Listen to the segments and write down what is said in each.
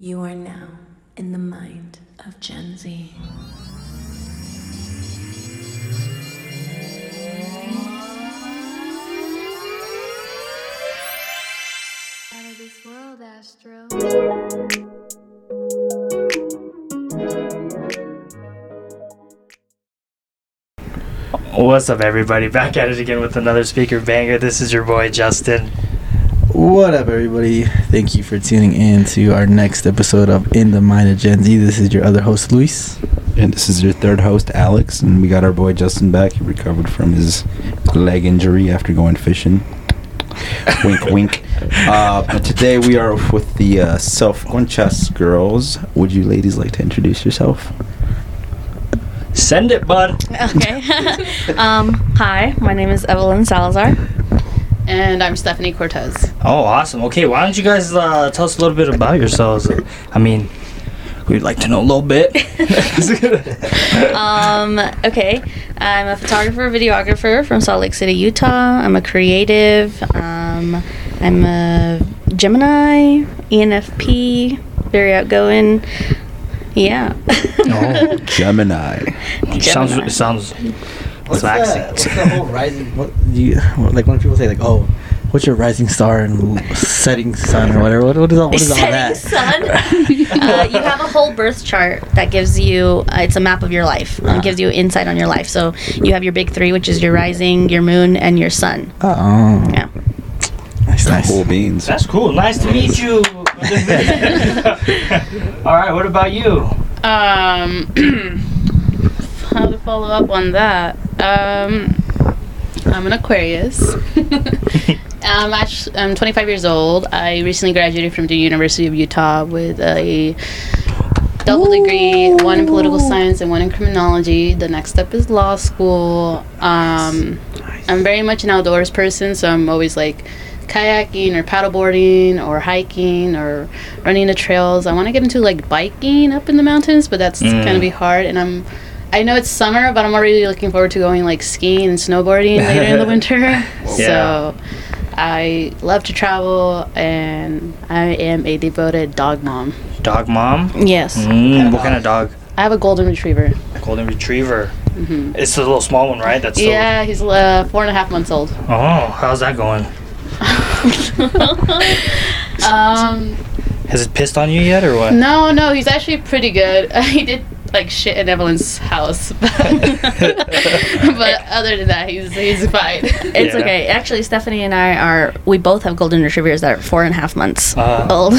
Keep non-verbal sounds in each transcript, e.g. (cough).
You are now in the mind of Gen Z. Out of this world, Astro. What's up, everybody? Back at it again with another speaker banger. This is your boy Justin. What up, everybody? Thank you for tuning in to our next episode of In the Mind of Gen Z. This is your other host, Luis. And this is your third host, Alex, and we got our boy Justin back. He recovered from his leg injury after going fishing. wink, (laughs) wink. Uh, but today we are with the uh, Self Conchas girls. Would you ladies like to introduce yourself? Send it, bud. Okay. (laughs) um, hi, my name is Evelyn Salazar. And I'm Stephanie Cortez. Oh, awesome. Okay, why don't you guys uh, tell us a little bit about yourselves? I mean, we'd like to know a little bit. (laughs) Um, okay, I'm a photographer, videographer from Salt Lake City, Utah. I'm a creative. Um, I'm a Gemini, ENFP, very outgoing. Yeah. oh, (laughs) Gemini. sounds sounds What's relaxing. the, what's the whole rising? What do you like when people say like, oh, what's your rising star and setting sun or whatever? What, what is all? What is all Setting that? sun. (laughs) uh, you have a whole birth chart that gives you. Uh, it's a map of your life. and It gives you insight on your life. So you have your big three, which is your rising, your moon, and your sun. Oh, Yeah. nice, nice. Cool beans. That's cool. Nice to meet you. (laughs) (laughs) All right, what about you? Um, (clears throat) how to follow up on that? Um, I'm an Aquarius. (laughs) I'm actually I'm 25 years old. I recently graduated from the University of Utah with a double degree, one in political science and one in criminology. The next step is law school. Um, I'm very much an outdoors person, so I'm always like kayaking or paddleboarding or hiking or running the trails. I want to get into like biking up in the mountains, but that's Mm. gonna be hard. And I'm, I know it's summer, but I'm already looking forward to going like skiing and snowboarding later in the (laughs) winter. So. I love to travel, and I am a devoted dog mom. Dog mom. Yes. Mm, what kind of dog? I have a golden retriever. A golden retriever. hmm It's a little small one, right? That's Yeah, he's uh, four and a half months old. Oh, how's that going? (laughs) Um, Has it pissed on you yet, or what? no, no, he's actually pretty good. (laughs) he did like shit in Evelyn's house, but, (laughs) but other than that, he's he's fine. It's Yeah. okay. Actually, Stephanie and I are. We both have golden retrievers that are four and a half months Uh, old.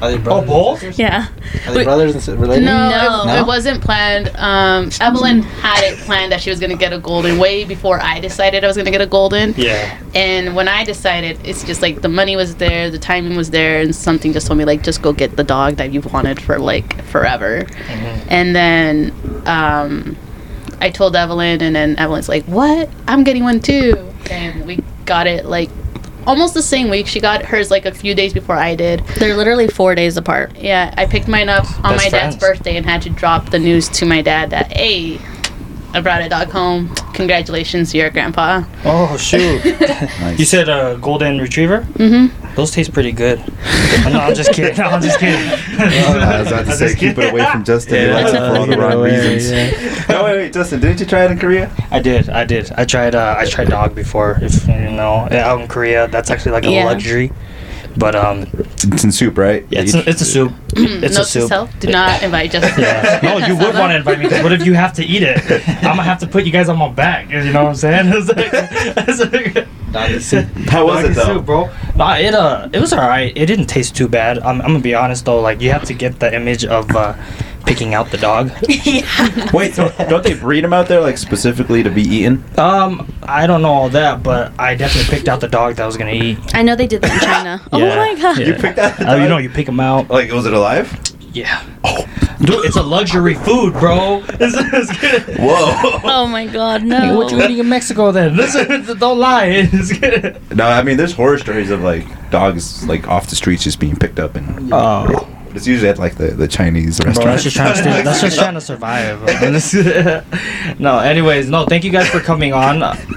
Are they brothers? Oh, both? yeah. Are they brothers and si- related? No, No. It, No? it wasn't planned. Um, Evelyn had it planned that she was gonna get a golden way before I decided I was gonna get a golden. Yeah. And when I decided, it's just like the money was there, the timing was there, and something just told me like just go get the dog that you've wanted for like forever. Mhm. And then um, I told Evelyn, and then Evelyn's like, "What? I'm getting one too." And we got it like almost the same week. She got hers like a few days before I did. They're literally four days apart. Yeah, I picked mine up on Best my dad's birthday and had to drop the news to my dad that hey. I brought a dog home. Congratulations, your grandpa. Oh shoot! (laughs) Nice. you said a golden retriever. Mm-hmm. Those taste pretty good. (laughs) no, I'm just kidding. No, I'm just kidding. (laughs) I was about to I'm say, just keep it away from Justin. He likes it for all the wrong reasons. (laughs) yeah. No, wait, wait, Justin, didn't you try it in Korea? I did. I did. I tried. Uh, I tried dog before. If you know, out in Korea, that's actually like a Yeah. luxury. But um, It's in soup, right? yeah, it's a, it's a soup. (clears throat) It's a Note to soup. self: Do not invite Justin. Yeah. No, you would want to invite me. what if you have to eat it? I'm gonna have to put you guys on my back. You know what I'm saying? (laughs) It's like, it's like, soup. (laughs) How was doggy it though? soup, bro? Nah, it uh, it was alright. It didn't taste too bad. I'm, I'm gonna be honest though. Like you have to get the image of uh, picking out the dog. (laughs) Wait, so don't they breed them out there like specifically to be eaten? Um, I don't know all that, but I definitely picked out the dog that I was gonna eat. I know they did that in China. Oh Yeah. my god. Yeah. You picked out the Oh, you know, you pick them out. Like, was it alive? Yeah. Oh, dude, it's a luxury food, bro. It's, it's good. Whoa. Oh my god, Hey, no. what you eating in Mexico then? Listen, (laughs) don't lie. It's good. No, I mean, there's horror stories of like dogs like off the streets just being picked up, and Oh, it's usually at like the, the Chinese bro, that's just trying to that's just trying to (laughs) survive. (laughs) no, anyways, no, thank you guys for coming on. (laughs)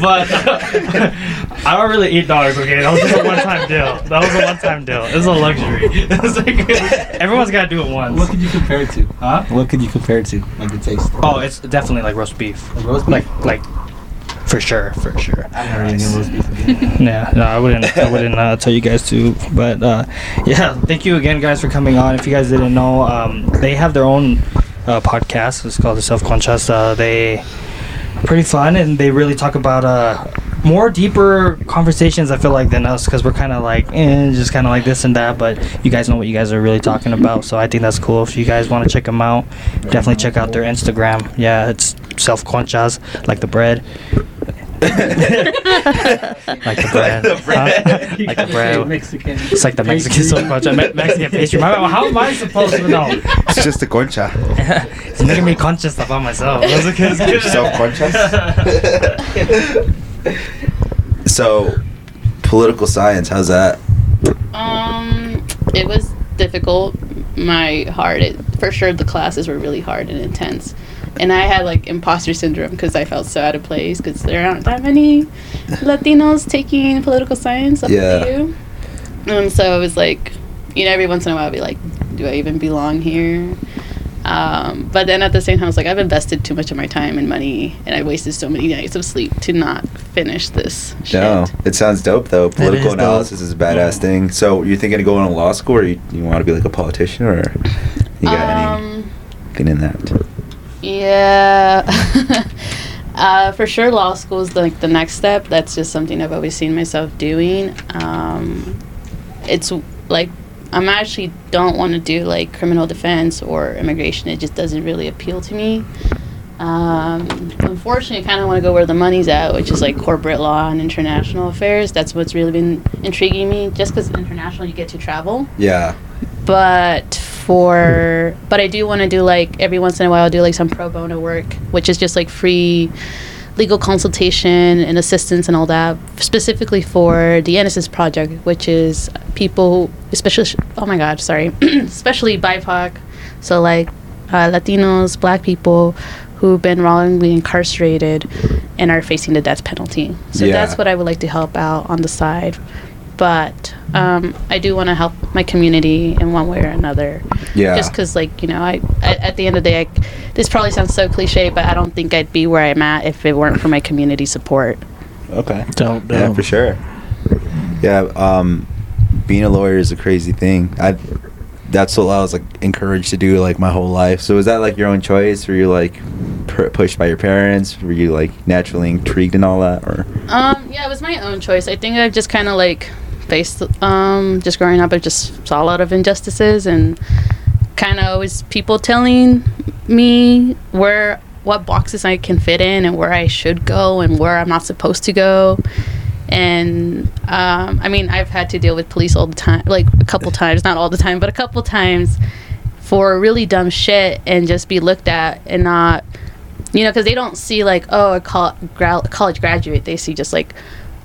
but I don't really eat dogs. Okay, that was just a one-time deal. That was a one-time deal. It was a luxury. It's like, everyone's gotta do it once. What could you compare it to? Huh? What could you compare it to? Like the taste. Oh, it's definitely like roast beef. Like roast beef? Like, like, for sure, for sure. I've never eaten roast beef. Yeah, no, I wouldn't. I wouldn't uh, tell you guys to. But uh, yeah, thank you again, guys, for coming on. If you guys didn't know, um, they have their own uh, podcast. It's called the Self Conchas. Uh, they are pretty fun, and they really talk about uh, more deeper conversations. I feel like than us, because we're kind of like, eh, just kind of like this and that. But you guys know what you guys are really talking about, so I think that's cool. If you guys want to check them out, definitely check out their Instagram. Yeah, it's Self Conchas, like the bread. (laughs) like the bread. the bread. Huh? like the bread. Mexican. It's like the Mexican self concha. Me- Mexican pastry. My, how am I supposed to know? It's just a concha. (laughs) it's making me conscious about myself. (laughs) That's okay, it's good. Self-conscious? So, political science, how's that? Um, it was difficult. My hard, it, for sure, the classes were really hard and intense, and I had like imposter syndrome because I felt so out of place because there aren't that many (laughs) Latinos taking political science up Yeah. at U, and so it was like, you know, every once in a while, I'd be like, do I even belong here? Um, but then at the same time, I was like, I've invested too much of my time and money, and I wasted so many nights of sleep to not finish this shit. No, it sounds dope though. Political is dope. analysis is a badass thing. So, you're thinking of going to law school, or you, you want to be like a politician, or you got um, anything in that? Yeah. (laughs) uh, for sure, law school is like the next step. That's just something I've always seen myself doing. Um, it's like I'm actually don't want to do like criminal defense or immigration. It just doesn't really appeal to me. Um, unfortunately, I kind of want to go where the money's at, which is like corporate law and international affairs. That's what's really been intriguing me. Just because international, you get to travel Yeah. but for but I do want to do like every once in a while I'll do like some pro bono work, which is just like free legal consultation and assistance and all that, specifically for the Innocence Project, which is people, especially oh my god, sorry, (clears throat) especially BIPOC, so like uh, Latinos, Black people who've been wrongly incarcerated and are facing the death penalty. So Yeah. that's what I would like to help out on the side. But um, I do want to help my community in one way or another. Yeah. Just because, like, you know, I, I at the end of the day, I, this probably sounds so cliche, but I don't think I'd be where I'm at if it weren't for my community support. Okay. Dope, Yeah, for sure. Yeah, um, being a lawyer is a crazy thing. I that's what I was like encouraged to do like my whole life. So was that like your own choice? Were you like pr- pushed by your parents? Were you like naturally intrigued and all that, or Um, yeah, it was my own choice. I think I've just kind of like faced, um, just growing up, I just saw a lot of injustices and kind of always people telling me where, what boxes I can fit in and where I should go and where I'm not supposed to go. And um, I mean, I've had to deal with police all the time, like a couple (laughs) times, not all the time, but a couple times for really dumb shit and just be looked at and not you know, because they don't see like, oh, a col- gra- college graduate. They see just like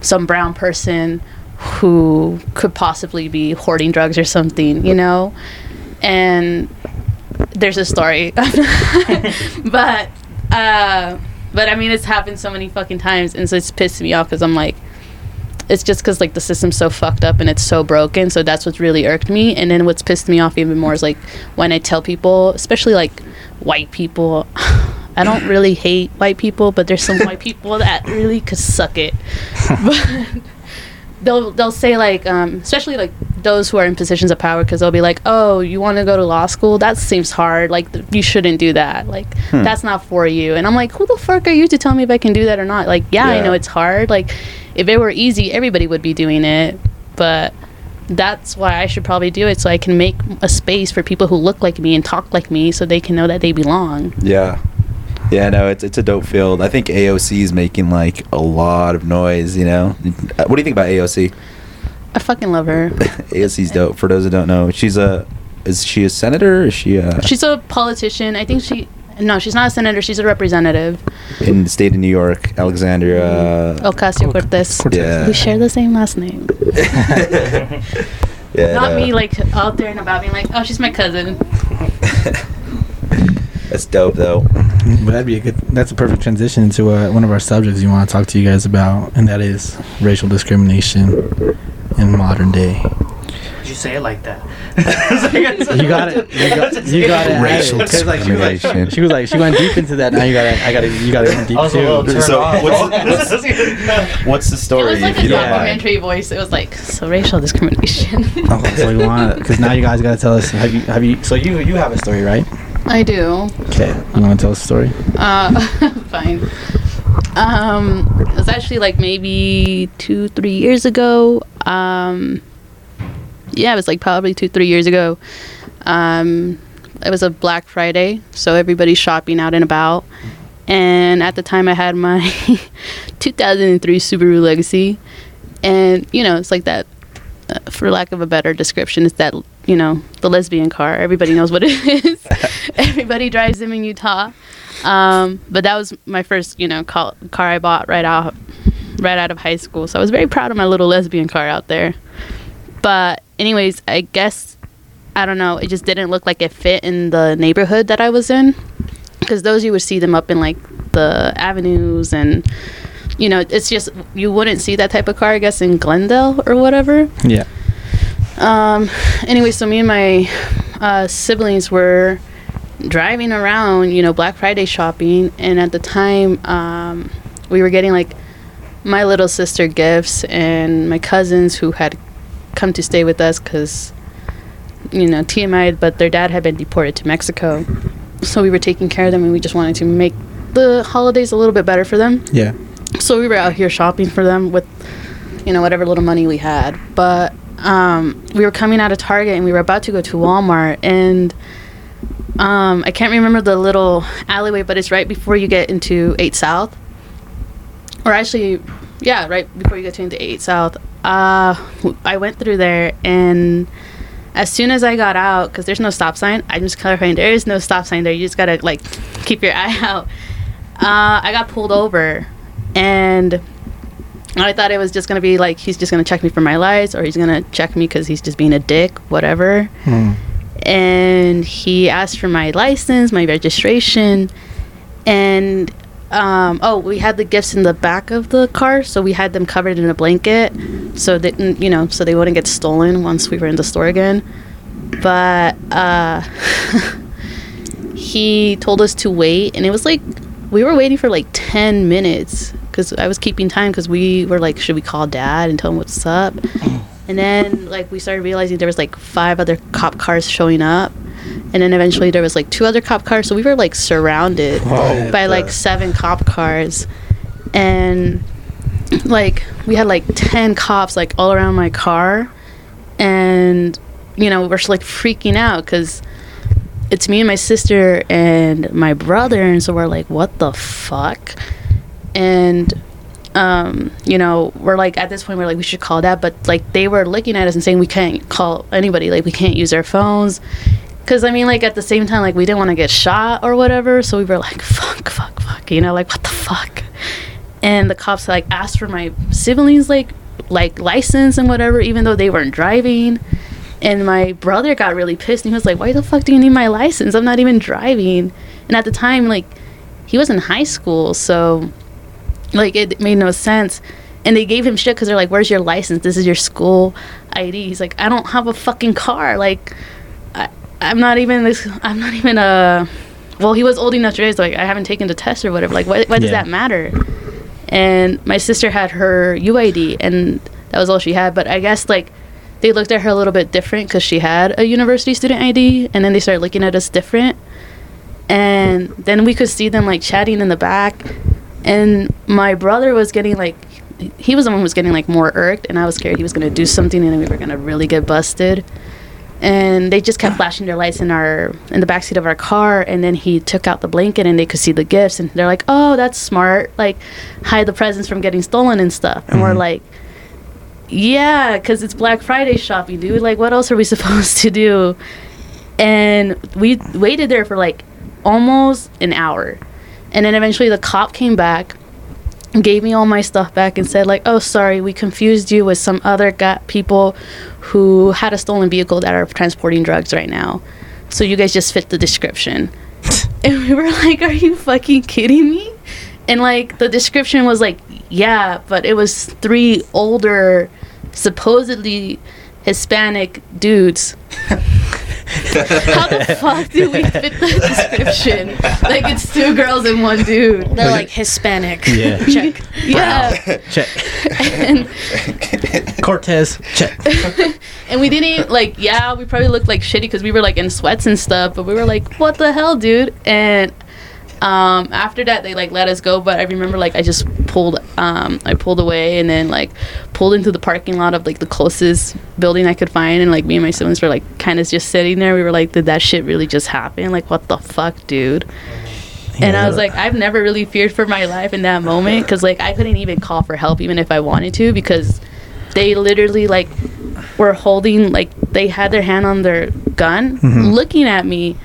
some brown person who could possibly be hoarding drugs or something, you know. And there's a story, (laughs) but uh, but I mean, it's happened so many fucking times, and so it's pissed me off because I'm like. It's just because like the system's so fucked up and it's so broken. So that's what's really irked me. And then what's pissed me off even more is like when I tell people, especially like white people, (sighs) I don't really hate white people, but there's some white people that really could suck it. (laughs) but they'll they'll say like, um, especially like those who are in positions of power, because they'll be like, "Oh, you want to go to law school? That seems hard. Like th- you shouldn't do that. Like that's not for you." And I'm like, "Who the fuck are you to tell me if I can do that or not? Like, yeah, I know it's hard. Like if it were easy, everybody would be doing it, but." That's why I should probably do it so I can make a space for people who look like me and talk like me so they can know that they belong. yeah, yeah, no, it's it's a dope field. I think AOC is making like a lot of noise. You know, Uh, what do you think about AOC? I fucking love her. (laughs) AOC's dope. For those that don't know, she's a is she a senator? Is she a, She's a politician. I think she. No, she's not a senator. She's a representative. in the state of New York, Alexandria? Ocasio Cortez. Yeah. We share the same last name. (laughs) yeah, Not no. me, like out there and about being like, oh, she's my cousin. (laughs) That's dope though. But that'd be a good. That's a perfect transition into uh, one of our subjects you want to talk to you guys about, and that is racial discrimination in modern day. Did you say it like that? (laughs) You got it. You got, you got it. Racial Like, she was like, discrimination. she was like, she went deep into that. Now you got to, I got to, you got to go deep I was a little too. turned So, off. what's- (laughs) What's the It was like if a you don't documentary voice. It was like so racial discrimination. Oh, so you want because now you guys got to tell us. Have you, have you? So you, you have a story, right? I do. Okay. You want to tell us a story? Uh, (laughs) fine. Um, it was actually like maybe two, three years ago. Um, yeah, it was like probably two, three years ago. Um, it was a Black Friday, so everybody's shopping out and about. And at the time, I had my (laughs) 2003 Subaru Legacy, and you know, it's like that. Uh, for lack of a better description, it's that you know the lesbian car. Everybody knows what it (laughs) is. Everybody drives them in Utah. Um, but that was my first, you know, car, car I bought right out, right out of high school. So I was very proud of my little lesbian car out there. But anyways, I guess I don't know. It just didn't look like it fit in the neighborhood that I was in, because those you would see them up in like the avenues and. You know, it's just you wouldn't see that type of car, I guess, in Glendale or whatever. Yeah. Um, anyway, so me and my uh, siblings were driving around, you know, Black Friday shopping, and at the time, um, we were getting like my little sister gifts and my cousins who had come to stay with us because, you know, TMI, but their dad had been deported to Mexico. So we were taking care of them and we just wanted to make the holidays a little bit better for them Yeah. so we were out here shopping for them with you know whatever little money we had but um, we were coming out of target and we were about to go to walmart and um, i can't remember the little alleyway but it's right before you get into 8 south. Or actually yeah right before you get to into 8 south. Uh, i went through there and as soon as i got out because there's no stop sign i'm just clarifying there is no stop sign there. You just gotta like keep your (laughs) eye out. Uh, i got pulled over and I thought it was just gonna be like he's just gonna check me for my lights, or he's gonna check me because he's just being a dick, whatever. Hmm. And he asked for my license, my registration, and um, oh, we had the gifts in the back of the car, so we had them covered in a blanket, so that you know, so they wouldn't get stolen once we were in the store again. But uh, (laughs) he told us to wait, and it was like we were waiting for like 10 minutes because I was keeping time because we were like, should we call dad and tell him what's up? Mm. And then like we started realizing there was like five other cop cars showing up. And then eventually there was like two other cop cars. So we were like surrounded oh, by like seven cop cars. And like we had like 10 cops like all around my car. And, you know, we're just like freaking out because it's me and my sister and my brother and so we're like what the fuck and um you know we're like at this point we're like we should call that but like they were looking at us and saying we can't call anybody like we can't use our phones. Because i mean like at the same time like we didn't want to get shot or whatever so we were like fuck fuck fuck you know like what the fuck? And the cops like asked for my siblings like like license and whatever even though they weren't driving. And my brother got really pissed and he was like why the fuck do you need my license? I'm not even driving. And at the time like he was in high school so like it made no sense. And they gave him shit because they're like where's your license? This is your school id he's like i don't have a fucking car. Like I, i'm not even this i'm not even a well he was old enough to raise like i haven't taken the test or whatever. Like why, why does that matter? And my sister had her uid and that was all she had. But i guess like they looked at her a little bit different because she had a university student id and then they started looking at us different. And then we could see them like chatting in the back and my brother was getting like he was the one who was getting like more irked and i was scared he was going to do something and then we were going to really get busted. And they just kept flashing their lights in our in the backseat of our car and then he took out the blanket and they could see the gifts and they're like oh that's smart. Like hide the presents from getting stolen and stuff. And we're mm-hmm. like yeah because it's black friday shopping dude. Like what else are we (laughs) supposed to do? And we waited there for like almost an hour and then eventually the cop came back gave me all my stuff back and said like oh sorry we confused you with some other ga- people who had a stolen vehicle that are transporting drugs right now so you guys just fit the description (laughs) And we were like, "Are you fucking kidding me?" And like the description was like, "Yeah, but it was three older, supposedly Hispanic dudes." (laughs) (laughs) How the fuck do we fit the description? Like it's two girls and one dude. They're like Hispanic. Yeah. (laughs) Check. (laughs) Yeah. Check. and Cortez. Check. and we didn't like yeah we probably looked like shitty because we were like in sweats and stuff but we were like what the hell dude and um after that they like let us go but i remember like i just pulled um i pulled away and then like pulled into the parking lot of like the closest building i could find and like me and my siblings were like kind of just sitting there. We were like did that shit really just happen? Like what the fuck dude? And I was like, I've never really feared for my life in that moment because like I couldn't even call for help even if I wanted to because they literally like were holding like they had their hand on their gun, looking at me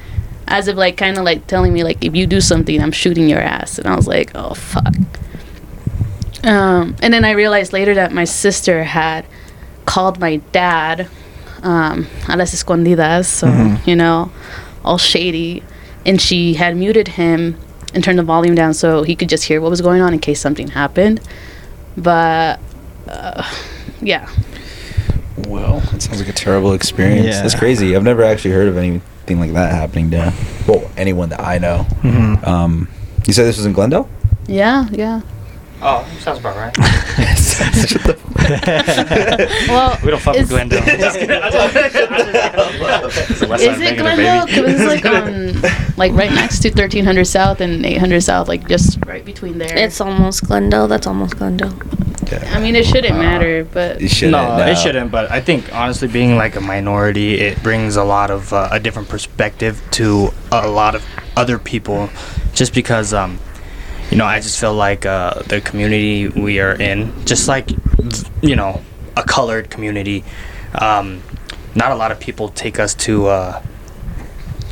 as if like kind of like telling me like if you do something, I'm shooting your ass. And I was like, oh fuck. Um, and then I realized later that my sister had called my dad um, a las escondidas, so you know, all shady, and she had muted him and turned the volume down so he could just hear what was going on in case something happened. But uh, yeah, Well, that sounds like a terrible experience. Yeah. That's crazy. I've never actually heard of anything like that happening to well anyone that I know. Mhm. Um, you said this was in Glendale. yeah, yeah. Oh, sounds about right. (laughs) Well, We don't fuck with Glendale. (laughs) Is it Glendale? Because it's like on, (laughs) like right next to 1300 South and 800 South, like just right between there. It's almost Glendale. That's almost Glendale. I mean, it shouldn't matter, but You shouldn't. no, no. it shouldn't. But I think honestly, being like a minority, it brings a lot of uh, a different perspective to a lot of other people, just because um, you know, I just feel like uh, the community we are in, just like you know, a colored community, um, not a lot of people take us to. Uh,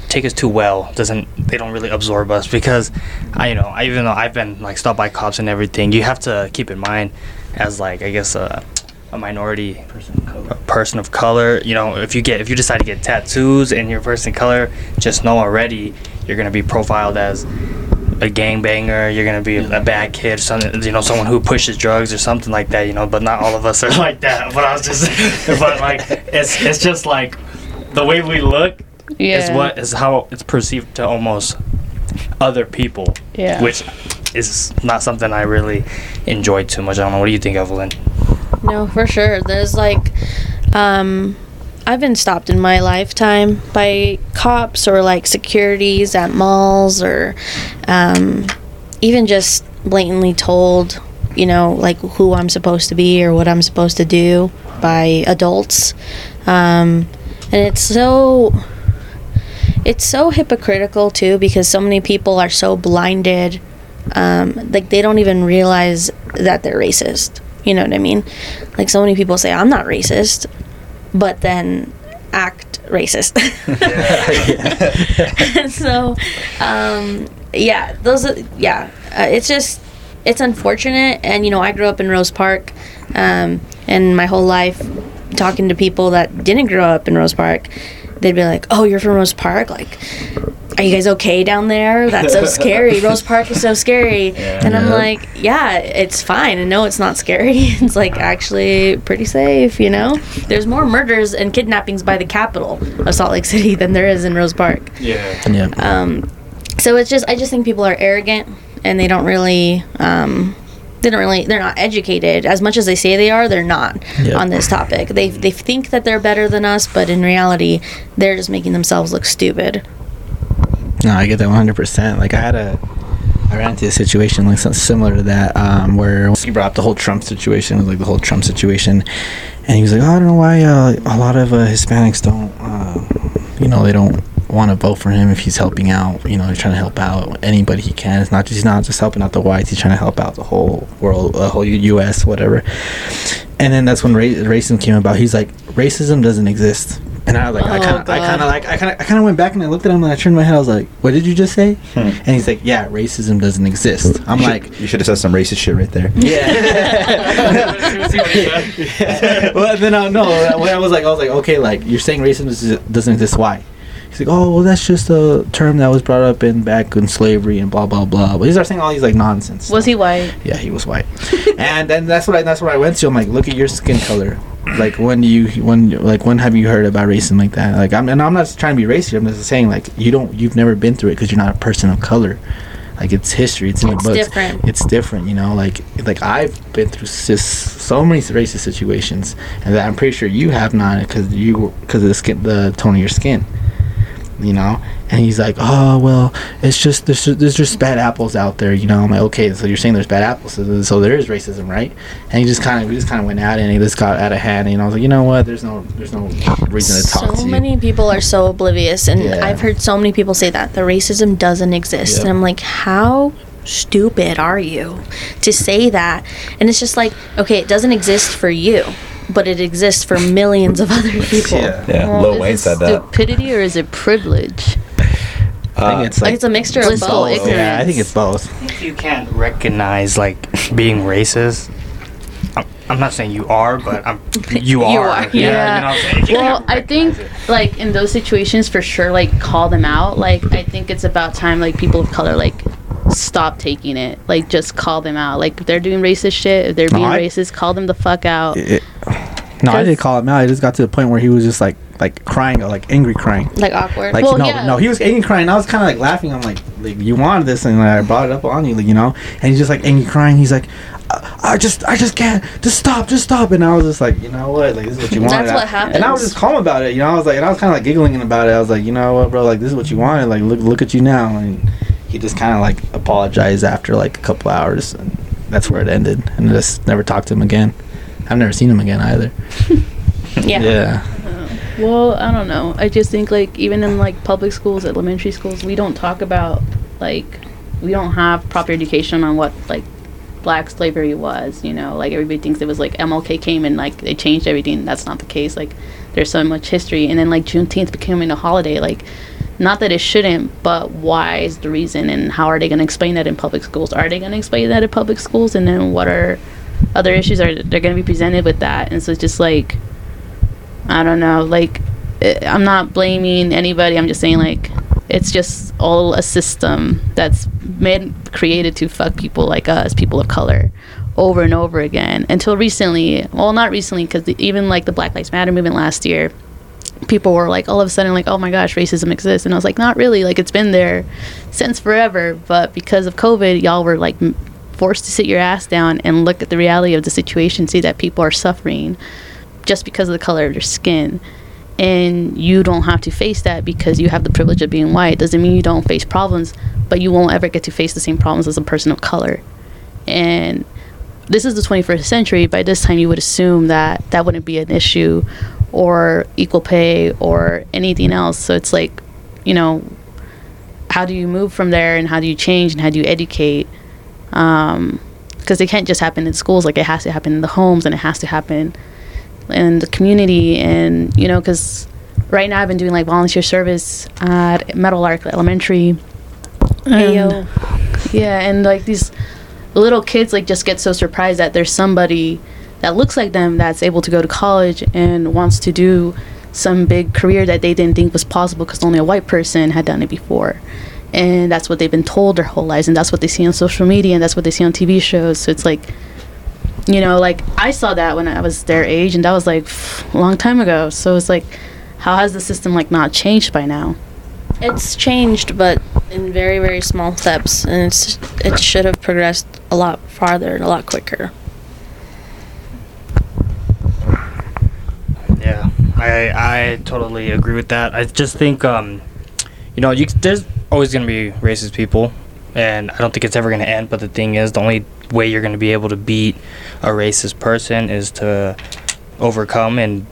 take us too well doesn't they don't really absorb us because I you know I even though I've been like stopped by cops and everything you have to keep in mind as like I guess a, a minority a person of color you know if you get if you decide to get tattoos and you're a person of color just know already you're gonna be profiled as a gangbanger you're gonna be a bad kid something you know someone who pushes drugs or something like that you know but not all of us are (laughs) like that but I was just (laughs) but like it's it's just like the way we look yeah. is what is how it's perceived to almost other people, Yeah. which is not something I really enjoy too much. I don't know. What do you think, Evelyn? No, for sure. There's like, um, I've been stopped in my lifetime by cops or like securities at malls or, um, even just blatantly told, you know, like who I'm supposed to be or what I'm supposed to do by adults. Um, and it's so it's so hypocritical too because so many people are so blinded um, like they don't even realize that they're racist. You know what i mean? Like so many people say i'm not racist but then act racist. (laughs) So um, yeah those are yeah uh, it's just it's unfortunate. And you know i grew up in rose park um, and my whole life talking to people that didn't grow up in rose park they'd be like oh you're from rose park? Like are you guys okay down there? That's so (laughs) scary. Rose park is so scary. And i'm like yeah it's fine. And no it's not scary. (laughs) It's like actually pretty safe you know? There's more murders and kidnappings by the capital of salt lake city than there is in rose park. Yeah. Yeah. um, so it's just I just think people are arrogant and they don't really um, they don't really they're not educated. As much as they say they are they're not Yeah. on this topic. They they think that they're better than us but in reality they're just making themselves look stupid No, I get that 100%. Like, I had a, I ran into a situation like something similar to that, um, where he brought up the whole Trump situation, it like the whole Trump situation, and he was like, "Oh, I don't know why uh, a lot of uh, Hispanics don't, uh, you know, they don't want to vote for him if he's helping out. You know, he's trying to help out anybody he can. It's not just he's not just helping out the whites; he's trying to help out the whole world, the whole U.S., whatever." And then that's when ra- racism came about. He's like, "Racism doesn't exist." And I was like, I Oh, kind of, I kind of like, I kind of, I kind of went back and I looked at him and I turned my head. I was like, "What did you just say?" Hmm. And he's like, "Yeah, racism doesn't exist." I'm You should- like, you should have said some racist shit right there. "Yeah." (laughs) (laughs) well, then I no, I I was like, I was like, "Okay, like you're saying racism doesn't exist. Why?" He's like, oh well, that's just a term that was brought up in back in slavery and blah blah blah. But he started saying all these like nonsense. Was stuff. he white? Yeah, he was white. (laughs) and then that's what I that's what I went to. I'm like, look at your skin color. Like when do you when like when have you heard about racism like that? Like I'm and I'm not trying to be racist. I'm just saying like you don't you've never been through it because you're not a person of color. Like it's history. It's in It's the books. different. It's different. You know, like like I've been through sis, so many racist situations, and that I'm pretty sure you have not because you because of the skin the tone of your skin you know? And he's like oh well it's just there's, there's just bad apples out there you know? I'm like okay so you're saying there's bad apples so, so there is racism right? And he just kind of we just kind of went at it and he just got out of hand and i was like you know what? There's no there's no reason to talk so to you. So many people are so oblivious and Yeah. i've heard so many people say that the racism doesn't exist. Yep. and i'm like how stupid are you to say that? And it's just like okay it doesn't exist for you but it exists for millions of other (laughs) people yeah Yeah, Well, Lil is Wayne said that. Stupidity or is it privilege? Uh, i think it's like like it's a mixture of blissful both ignorance. yeah i think it's both If you can't recognize like being racist, I'm, I'm not saying you are, but I'm (laughs) you are. are, Yeah, yeah. you know what I'm saying? If you Well, I think it. like in those situations for sure, like call them out. Like I think it's about time like people of color like stop taking it. Like just call them out. Like if they're doing racist shit, if they're No, being I- racist, call them the fuck out. It- no i did Cause- call him out i just got to the point where he was just like like crying like angry crying like awkward Like Well, no, yeah. no, he was angry crying. I was kind of like laughing. I'm like, like you wanted this, and I brought it up on you, like you know. And he's just like angry crying. He's like, I, I just, I just can't. Just stop, just stop. And I was just like, you know what? Like this is what you wanted. That's what happened. And I was just calm about it. You know, I was like, and I was kind of like giggling about it. I was like, you know what, bro? Like this is what you wanted. Like look, look at you now. And he just kind of like apologized after like a couple hours, and that's where it ended. And I just never talked to him again. I've never seen him again either. (laughs) yeah. Yeah. Well, I don't know. I just think like even in like public schools, elementary schools, we don't talk about like we don't have proper education on what like black slavery was. You know, like everybody thinks it was like MLK came and like they changed everything. That's not the case. Like there's so much history, and then like Juneteenth becoming a holiday. Like not that it shouldn't, but why is the reason, and how are they going to explain that in public schools? Are they going to explain that in public schools, and then what are other issues are they're going to be presented with that? And so it's just like I don't know. Like, eh, I'm not blaming anybody. I'm just saying, like, it's just all a system that's made created to fuck people like us, people of color, over and over again. Until recently, well, not recently, because even like the Black Lives Matter movement last year, people were like all of a sudden like, oh my gosh, racism exists, and I was like, not really. Like, it's been there since forever, but because of COVID, y'all were like. Forced to sit your ass down and look at the reality of the situation, see that people are suffering, just because of the color of their skin. And you don't have to face that because you have the privilege of being white. Doesn't mean you don't face problems but you won't ever get to face the same problems as a person of color. And this is the 21st century. By this time you would assume that that wouldn't be an issue or equal pay or anything else. So it's like you know how do you move from there and how do you change and how do you educate? Um because it can't just happen in schools. Like it has to happen in the homes and it has to happen in the community. And you know because right now i've been doing like volunteer service at Meadowlark elementary Ayo. yeah and like these little kids like just get so surprised that there's somebody that looks like them that's able to go to college and wants to do some big career that they didn't think was possible because only a white person had done it before. And that's what they've been told their whole lives and that's what they see on social media and that's what they see on tv shows. So it's like you know like i saw that when i was their age and that was like a long time ago. So it's like how has the system like not changed by now? It's changed, but in very, very small steps, and it's it should have progressed a lot farther and a lot quicker. Yeah, I I totally agree with that. I just think um, you know, you there's always gonna be racist people, and I don't think it's ever gonna end. But the thing is, the only way you're gonna be able to beat a racist person is to overcome and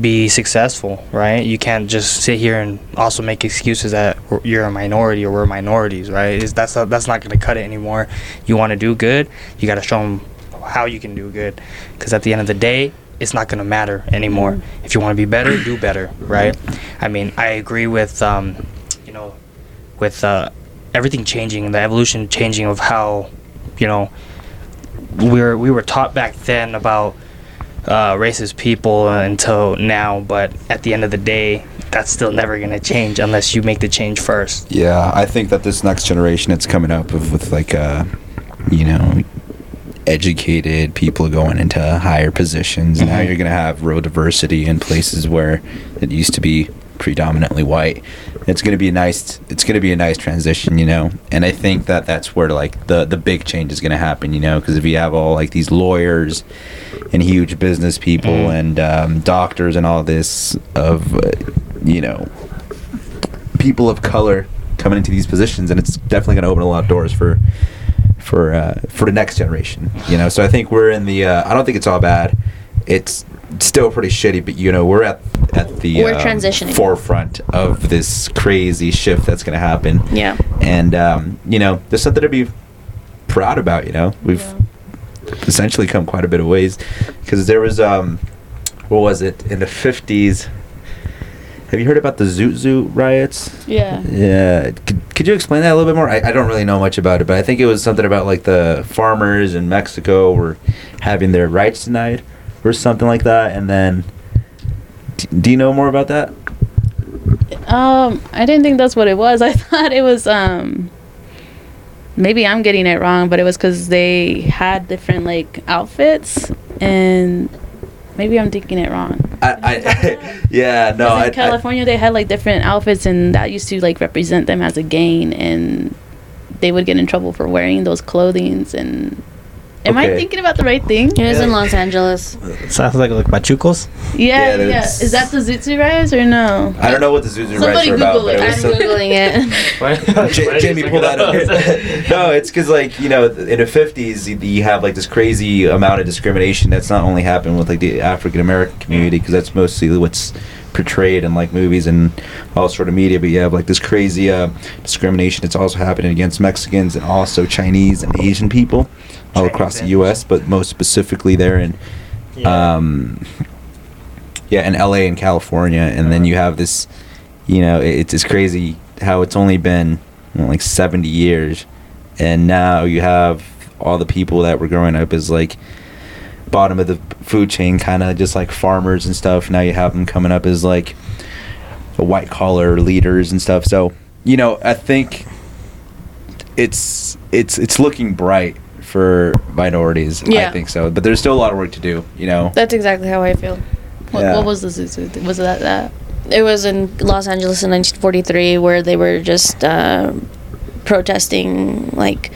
be successful, right? You can't just sit here and also make excuses that you're a minority or we're minorities, right? That's not, that's not gonna cut it anymore. You want to do good, you got to show them how you can do good, because at the end of the day, it's not gonna matter anymore. If you want to be better, do better, right? I mean, I agree with um, you know, with uh, everything changing, the evolution changing of how, you know, we were we were taught back then about uh, racist people until now, but at the end of the day, that's still never gonna change unless you make the change first. Yeah, I think that this next generation that's coming up with, with like uh, you know, educated people going into higher positions. Now Mhm. you're gonna have real diversity in places where it used to be predominantly white. It's gonna be a nice. It's gonna be a nice transition, you know. And I think that that's where like the the big change is gonna happen, you know, because if you have all like these lawyers and huge business people Mhm. and um, doctors and all this of, uh, you know, people of color coming into these positions, and it's definitely going to open a lot of doors for for uh, for the next generation. You know, so I think we're in the. Uh, I don't think it's all bad. It's still pretty shitty, but you know, we're at at the We're um, transitioning. forefront of this crazy shift that's going to happen. Yeah. And um, you know, there's something to be proud about. You know, we've essentially come quite a bit of ways because there was um, what was it in the 50s? Have you heard about the Zoot Suit riots? Yeah. Yeah. Could, could you explain that a little bit more? I, I don't really know much about it, but I think it was something about like the farmers in Mexico were having their rights denied or something like that. And then, d- do you know more about that? Um, I didn't think that's what it was. (laughs) I thought it was um. Maybe I'm getting it wrong, but it was because they had different like outfits, and maybe I'm thinking it wrong. I, I (laughs) yeah, no, I, in California, they had like different outfits, and that used to like represent them as a gang, and they would get in trouble for wearing those clothings. And am I thinking about the right thing? It was in Los Angeles. Sounds like like pachucos. Yeah, Yeah, yeah. Is that the Zoot Suit riots or no? I, I don't know what the Zoot Suit riots are about, Google but it. it I'm was googling it. (laughs) (laughs) J- Jamie, pull that up. (laughs) no, it's because like you know, in the fifties, you, you have like this crazy amount of discrimination that's not only happened with like the African American community, because that's mostly what's portrayed in like movies and all sort of media. But you have like this crazy uh, discrimination that's also happening against Mexicans and also Chinese and Asian people all across the U.S., but most specifically there in Yeah. um, yeah, in LA and California, and then you have this, you know, it- it's just crazy how it's only been you know, like 70 years, and now you have all the people that were growing up as like bottom of the food chain, kind of just like farmers and stuff. Now you have them coming up as like white collar leaders and stuff. So you know, I think it's it's it's looking bright for minorities. Yeah. I think so, but there's still a lot of work to do. You know. That's exactly how I feel. What, Yeah. what was the Zoot Suit? thing? Was that that? It was in Los Angeles in 1943 where they were just uh, protesting like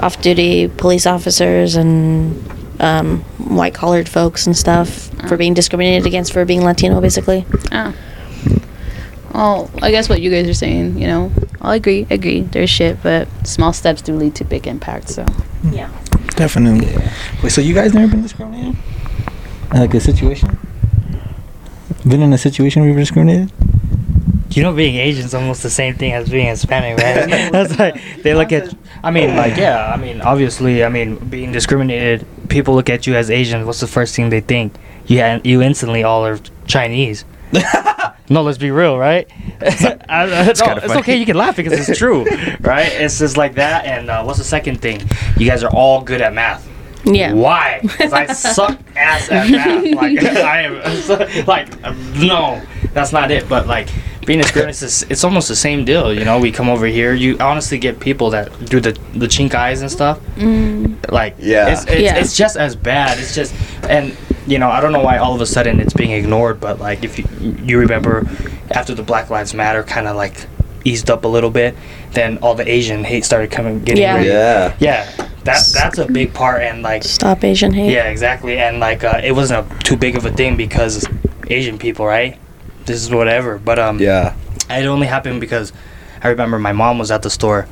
off-duty police officers and um, white-collared folks and stuff for being discriminated against for being Latino, basically. Oh. Well, I guess what you guys are saying, you know, I'll agree, agree. There's shit, but small steps do lead to big impact. So Yeah. Definitely. Wait, so you guys never been discriminated? In, Like a situation? Been in a situation where you were discriminated? You know, being Asian is almost the same thing as being Hispanic, right? (laughs) That's like they look at. I mean, like, yeah. I mean, obviously, I mean, being discriminated. People look at you as Asian. What's the first thing they think? You ha- you instantly all are Chinese. (laughs) no, let's be real, right? I, I, (laughs) no, it's okay. You can laugh because it's true, (laughs) right? It's just like that. And uh, what's the second thing? You guys are all good at math. Yeah. Why? Because I suck ass at math. (laughs) Like I am, like no, that's not it. But like being experienced is it's almost the same deal. You know, we come over here. You honestly get people that do the the chink eyes and stuff. Like Yeah. it's it's, Yeah. it's just as bad. It's just and you know I don't know why all of a sudden it's being ignored. But like if you you remember after the Black Lives Matter kind of like eased up a little bit, then all the Asian hate started coming getting Yeah. ready. Yeah. Yeah, that that's a big part, and like Stop Asian hate. yeah, exactly, and like uh, it wasn't a, too big of a thing because Asian people, right? This is whatever, but um, Yeah. it only happened because I remember my mom was at the store,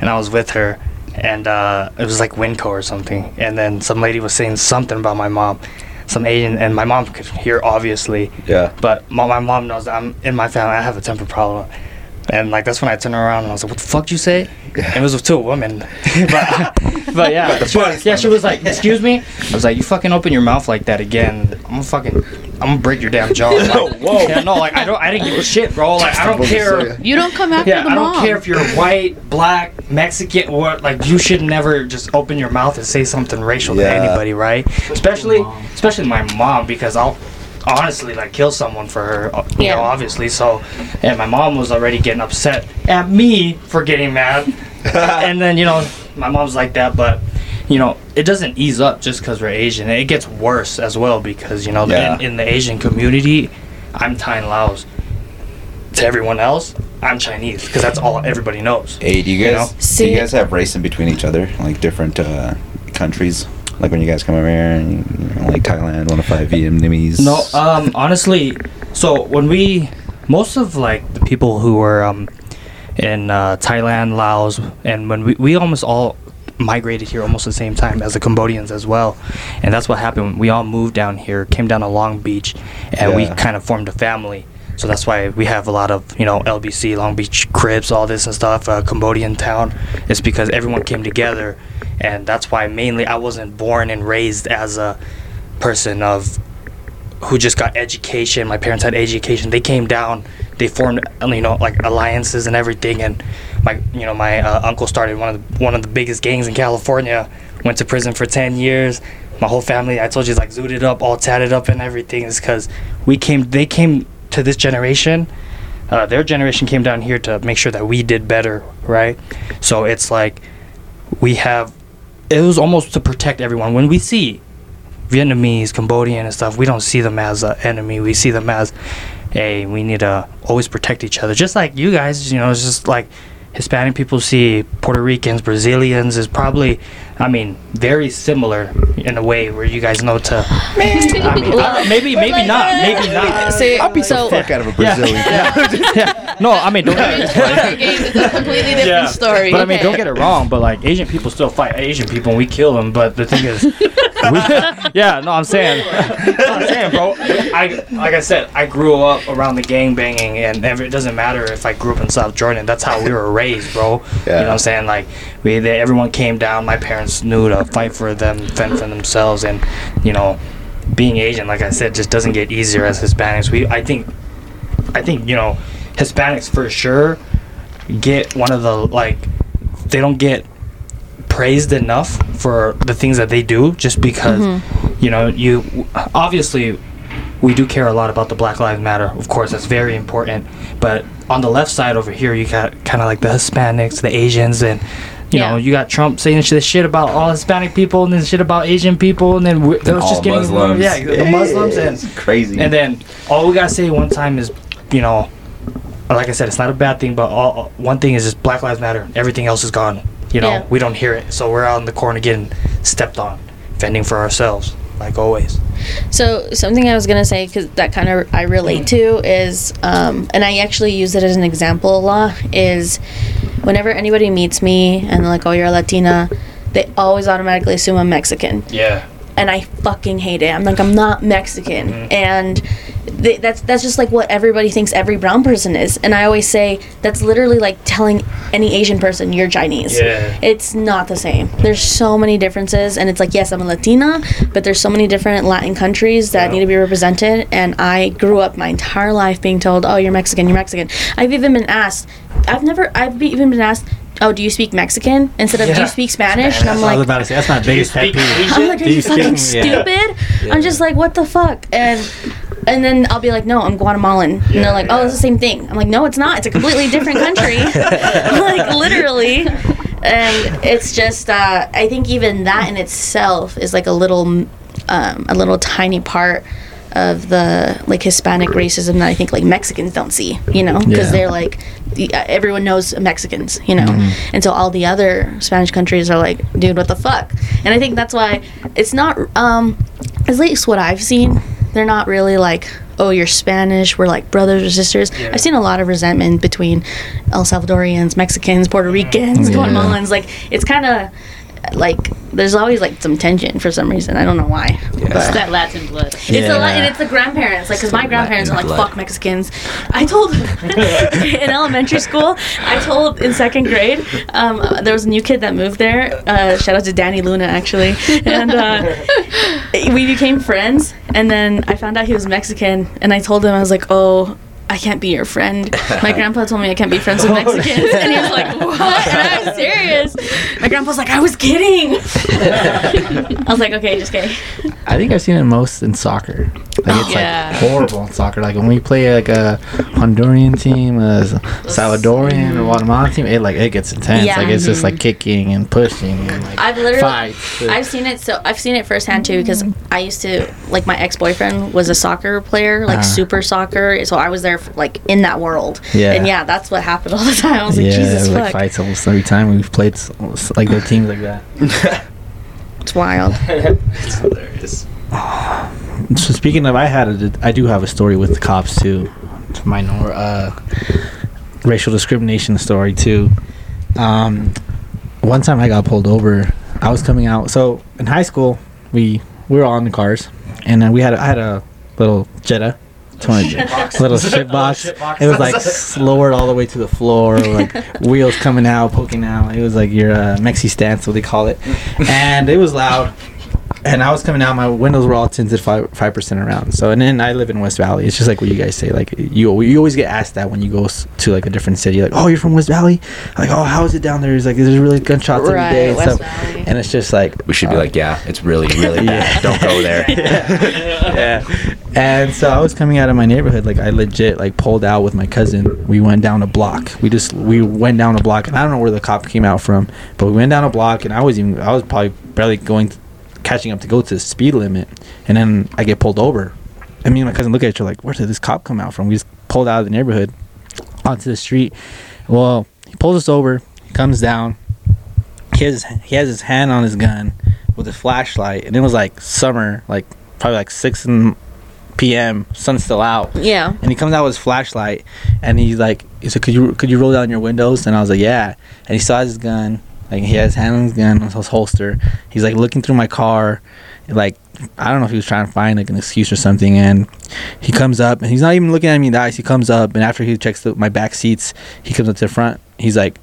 and I was with her, and uh, it was like Winco or something, and then some lady was saying something about my mom, some Asian, and my mom could hear obviously, Yeah. but my, my mom knows that I'm in my family. I have a temper problem, and like that's when I turned around and I was like, "What the fuck you say?" And it was to a woman, (laughs) but but yeah, But the she, yeah, she was like, "Excuse me." I was like, "You fucking open your mouth like that again, I'm gonna fucking, I'm gonna break your damn jaw." (laughs) Like, Whoa. Yeah, no, like I don't, I didn't give a shit, bro. Like I don't care. you don't come after Yeah, the mom. I don't care if you're white, black, Mexican, or like you should never just open your mouth and say something racial Yeah. to anybody, right? Especially, especially my mom, because I'll, honestly like kill someone for her. uh, You Yeah. know, obviously. So, and my mom was already getting upset at me for getting mad, (laughs) and then you know my mom's like that, but. You know, it doesn't ease up just because we're Asian. It gets worse as well because you know, Yeah. in, in the Asian community, I'm Thai and Laos. To everyone else, I'm Chinese because that's all everybody knows. Hey, do you You guys know? do See- you guys have racing between each other, like different uh, countries? Like when you guys come over here, and you know, like Thailand, one of five Vietnamese. No, um, honestly, so when we, most of like the people who were um, in uh, Thailand, Laos, and when we, we almost all migrated here almost the same time as the Cambodians as well, and that's what happened. We all moved down here, came down to Long Beach, and we kind of formed a family. So that's why we have a lot of you know LBC, Long Beach Crips, all this and stuff. Uh, Cambodian town. It's because everyone came together, and that's why mainly I wasn't born and raised as a person of who just got education. My parents had education. They came down. They formed, you know, like alliances and everything. And my, you know, my uh, uncle started one of the, one of the biggest gangs in California. Went to prison for ten years. My whole family, I told you, like zooted up, all tatted up, and everything. Is because we came. They came to this generation. Uh, their generation came down here to make sure that we did better, right? So it's like we have. It was almost to protect everyone. When we see Vietnamese, Cambodian, and stuff, we don't see them as an enemy. We see them as, hey, we need to always protect each other. Just like you guys, you know, it's just like Hispanic people see Puerto Ricans, Brazilians is probably, I mean, very similar in a way where you guys know to. I mean, I- (laughs) uh, maybe, maybe not, maybe not. See, I'll beat so the fuck out of a Yeah. Brazilian. (laughs) (laughs) yeah. No, I mean, don't get it. it's a completely different Yeah. story. But I mean, Okay. don't get it wrong. But like Asian people still fight Asian people, and we kill them. But the thing is, we, (laughs) yeah, no, I'm saying, (laughs) I'm saying, bro. I like I said, I grew up around the gang banging, and ever, it doesn't matter if I grew up in South Jordan. That's how we were raised, bro. You know what I'm saying? Like we, they, everyone came down. My parents knew to fight for them, fend for themselves, and you know, being Asian, like I said, just doesn't get easier as Hispanics. We, I think, I think you know, Hispanics for sure get one of the like they don't get praised enough for the things that they do just because mm-hmm. you know you obviously we do care a lot about the black lives matter of course that's very important but on the left side over here you got kind of like the hispanics the asians and you know you got trump saying this shit about all hispanic people and then shit about asian people and then we that was All just getting Muslims. yeah the muslims and It's crazy. and then all we gotta say one time is, you know, like I said, it's not a bad thing, but all one thing is just Black Lives Matter. Everything else is gone. You know, Yeah. we don't hear it, so we're out in the corner getting stepped on, fending for ourselves, like always. So something I was gonna say because that kind of I relate to is, um, and I actually use it as an example a lot. Is whenever anybody meets me and they're like, "Oh, you're a Latina," they always automatically assume I'm Mexican, Yeah. And I fucking hate it. I'm like, I'm not Mexican, Mm-hmm. and th- that's that's just like what everybody thinks every brown person is. And I always say that's literally like telling any Asian person you're Chinese. Yeah. It's not the same. There's so many differences, and it's like yes, I'm a Latina, but there's so many different Latin countries that Yeah. need to be represented. And I grew up my entire life being told, "Oh, you're Mexican, you're Mexican." I've even been asked. I've never. I've be, even been asked. Oh, do you speak Mexican instead of do you speak Spanish? And I'm That's what I like, was about to say. That's my biggest pet peeve. I'm like, are Do you you fucking speak- stupid? Yeah. I'm just like, what the fuck? And and then I'll be like, no, I'm Guatemalan. and they're like, oh, it's the same thing. I'm like, no, it's not. It's a completely different country. (laughs) (laughs) like literally. And it's just, uh, I think even that in itself is like a little, um, a little tiny part of the like Hispanic racism that I think like Mexicans don't see, you know, because Yeah. they're like uh, everyone knows Mexicans, you know, and so all the other Spanish countries are like, dude, what the fuck? And I think that's why it's not, um, at least what I've seen, they're not really like, oh, you're Spanish, we're like brothers or sisters. Yeah. I've seen a lot of resentment between El Salvadorians, Mexicans, Puerto Ricans, Yeah. Guatemalans. Like it's kind of like there's always like some tension for some reason. I don't know why. It's But that Latin blood. it's a lot, and it's the grandparents. Like, cause my grandparents are like, blood. "Fuck Mexicans." I told (laughs) in elementary school. I told in second grade. Um, there was a new kid that moved there. Uh, shout out to Danny Luna, actually, and uh, we became friends. And then I found out he was Mexican, and I told him I was like, "Oh." I can't be your friend. My (laughs) grandpa told me I can't be friends with Mexicans. And he was like, What? And I was serious. My grandpa's like, I was kidding. (laughs) I was like, Okay, just kidding. I think I've seen it most in soccer. Like it's Yeah. like horrible in soccer. Like when we play like a Honduran team, a Salvadorian or Guatemalan team, it like it gets intense. Yeah. Like it's just like kicking and pushing and like I've literally fights. I've seen it so I've seen it firsthand too because I used to like my ex boyfriend was a soccer player like Ah. super soccer so I was there like in that world Yeah. and yeah that's what happened all the time I was like yeah, Jesus like fuck fights almost every time we've played s- s- like their teams like that. (laughs) it's wild (laughs) it's hilarious. (sighs) So speaking of, I had a, I do have a story with the cops too, minor uh, racial discrimination story too. Um, one time I got pulled over. I was coming out. So in high school, we we were all in the cars, and then we had a, I had a little Jetta. 20 (laughs) little shit box. It was like lowered all the way to the floor, (laughs) like wheels coming out, poking out. It was like your uh, Mexi stance, what they call it, and it was loud and I was coming out. My windows were all tinted five five percent around. So, and then I live in West Valley. It's just like what you guys say. Like you, you always get asked that when you go to like a different city. Like, oh, you're from West Valley. Like, oh, how is it down there? It's like there's really gunshots every day and West stuff. Valley. And it's just like We should be uh, like, yeah, it's really, really (laughs) bad. Don't go there. (laughs) yeah. And so I was coming out of my neighborhood, like I legit like pulled out with my cousin. We went down a block. We just we went down a block, and I don't know where the cop came out from, but we went down a block, and I was even I was probably barely going, catching up to go to the speed limit, and then I get pulled over. I mean, my cousin look at each other like, where did this cop come out from? We just pulled out of the neighborhood onto the street. Well, he pulls us over. He comes down. He has he has his hand on his gun with a flashlight, and it was like summer, like probably like six in p.m. Sun's still out, yeah and he comes out with his flashlight, and he's like, he said, "Could you could you roll down your windows?" And I was like, "Yeah." And he saw his gun, like he has his hand on his gun, on his holster. He's like looking through my car, like I don't know if he was trying to find like an excuse or something. And he comes up, and he's not even looking at me in the eyes. He comes up, and after he checks the, my back seats, he comes up to the front. He's like,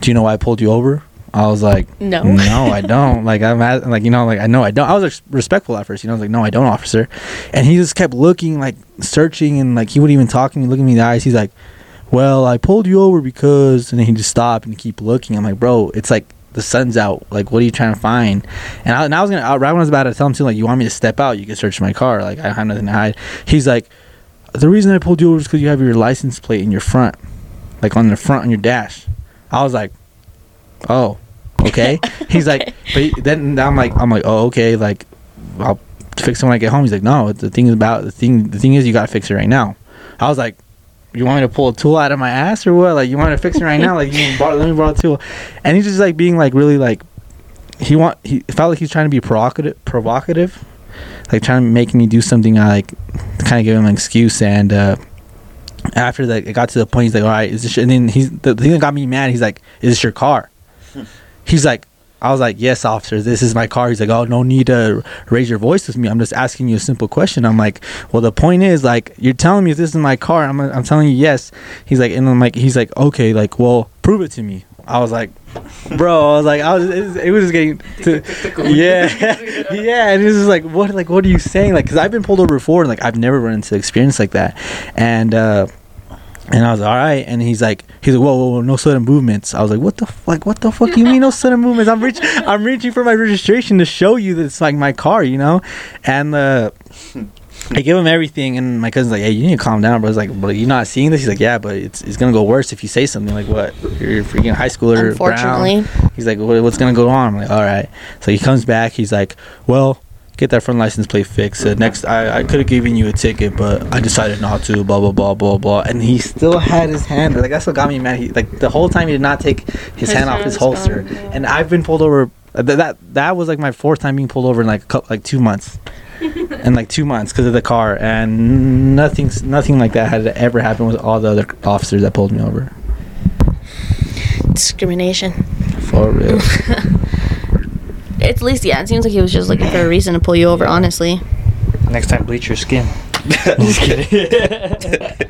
"Do you know why I pulled you over?" I was like, No. no, I don't. Like I'm at, like you know, like I know I don't. I was like, respectful at first, you know. I was like, no, I don't, officer. And he just kept looking, like searching, and like he wouldn't even talk to me, looking me in the eyes. He's like, well, I pulled you over because, and then he just stopped and keep looking. I'm like, bro, it's like the sun's out. Like, what are you trying to find? And I, and I was gonna, right when I was about to tell him to, like, you want me to step out? You can search my car. Like, I have nothing to hide. He's like, the reason I pulled you over is because you have your license plate in your front, like on the front on your dash. I was like, oh, okay. (laughs) He's like, but then I'm like, I'm like, oh, okay. Like, I'll fix it when I get home. He's like, no. The thing is about the thing. The thing is, you gotta fix it right now. I was like, you want me to pull a tool out of my ass or what? Like, you want to fix it right now? Like, you (laughs) borrow, let me borrow a tool. And he's just like being like really like, he want he felt like he's trying to be provocative, provocative, like trying to make me do something. I like kind of give him an excuse and. uh after that, it got to the point. He's like, "All right, is this?" Your, and then he's the thing that got me mad. He's like, "Is this your car?" (laughs) he's like, "I was like, yes, officer, this is my car." He's like, "Oh, no need to raise your voice with me. I'm just asking you a simple question." I'm like, "Well, the point is, like, you're telling me this is my car. I'm, I'm telling you yes." He's like, and I'm like, he's like, "Okay, like, well, prove it to me." I was like, bro, I was like, I was, it was, it was just getting to, yeah, (laughs) yeah, and it was like, what, like, what are you saying? Like, cause I've been pulled over before, and like, I've never run into experience like that, and uh, and I was all right, and he's like, he's like, whoa, whoa, whoa, no sudden movements. I was like, what the, f- like, what the fuck do you mean no sudden movements? I'm reaching, (laughs) I'm reaching for my registration to show you that it's like my car, you know, and uh. I give him everything, and my cousin's like, "Hey, you need to calm down, bro." I was like, "Bro, you're not seeing this?" He's like, "Yeah, but it's it's gonna go worse if you say something like what you're a freaking high schooler." Unfortunately. Brown. He's like, what, "What's gonna go on?" I'm like, "All right." So he comes back. He's like, "Well, get that front license plate fixed. Uh, next, I, I could have given you a ticket, but I decided not to." Blah blah blah blah blah. And he still had his hand. Like that's what got me mad. He like the whole time he did not take his, His hand off his holster. gone, yeah. And I've been pulled over. uh, Th- that that was like my fourth time being pulled over in like a couple, like two months. (laughs) in like two months because of the car, and nothing nothing like that had ever happened with all the other officers that pulled me over. Discrimination. For real. (laughs) At least, yeah, it seems like he was just looking for a reason to pull you over, honestly. Next time, bleach your skin. (laughs) Just kidding. (laughs)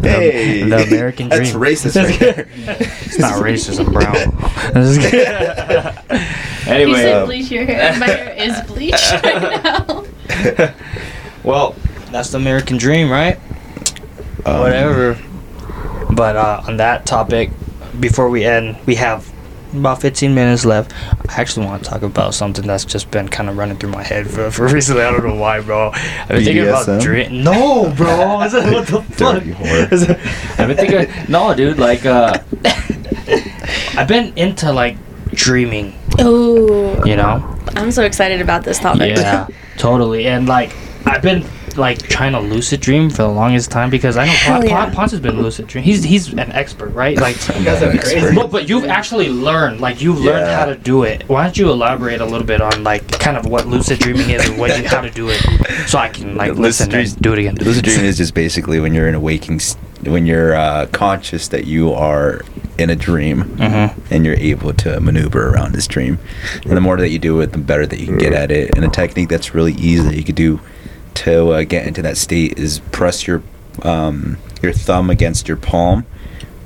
Hey, the American That's dream. racist right there. It's not racist. I'm. (laughs) I'm just kidding. You anyway, said uh, bleach your hair. My hair is bleached right now. well, that's the American dream, right? Um, whatever. But uh, on that topic, before we end, we have about 15 minutes left. I actually want to talk about something that's just been kind of running through my head for, for (laughs) recently. I don't know why, bro. I've been thinking about BDSM? dream. No, bro. (laughs) What the fuck? Dirty whore. Is (laughs) it- I've been thinking. No, dude. Like, uh, I've been into like dreaming. Oh, You know. I'm so excited about this topic. Yeah, totally. And like, I've been like trying to lucid dream for the longest time because I know Hell Pon- yeah. Pon- Ponce has been lucid dream. He's he's an expert, right? Like, I'm not an expert. but, but you've actually learned, like, you've learned how to do it. Why don't you elaborate a little bit on like kind of what lucid dreaming is and what you, how to do it, so I can like Lucid listen dream- and do it again. Lucid dreaming is just basically when you're in a waking, s- when you're uh, conscious that you are in a dream, Mm-hmm. and you're able to maneuver around this dream. And the more that you do it, the better that you can get at it. And a technique that's really easy that you could do to uh, get into that state is press your um, your thumb against your palm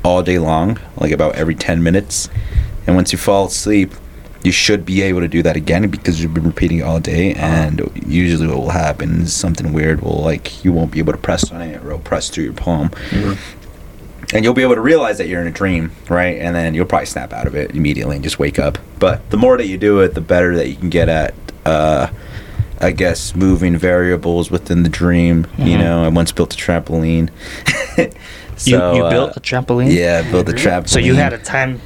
all day long, like about every 10 minutes. And once you fall asleep, you should be able to do that again because you've been repeating it all day. And usually, what will happen is something weird will like you won't be able to press on it, or it'll press through your palm. And you'll be able to realize that you're in a dream, right? And then you'll probably snap out of it immediately and just wake up. But the more that you do it, the better that you can get at, uh, I guess, moving variables within the dream. You Mhm. know, I once built a trampoline. (laughs) You, you uh, built a trampoline. Yeah, I built a trampoline. So you had a time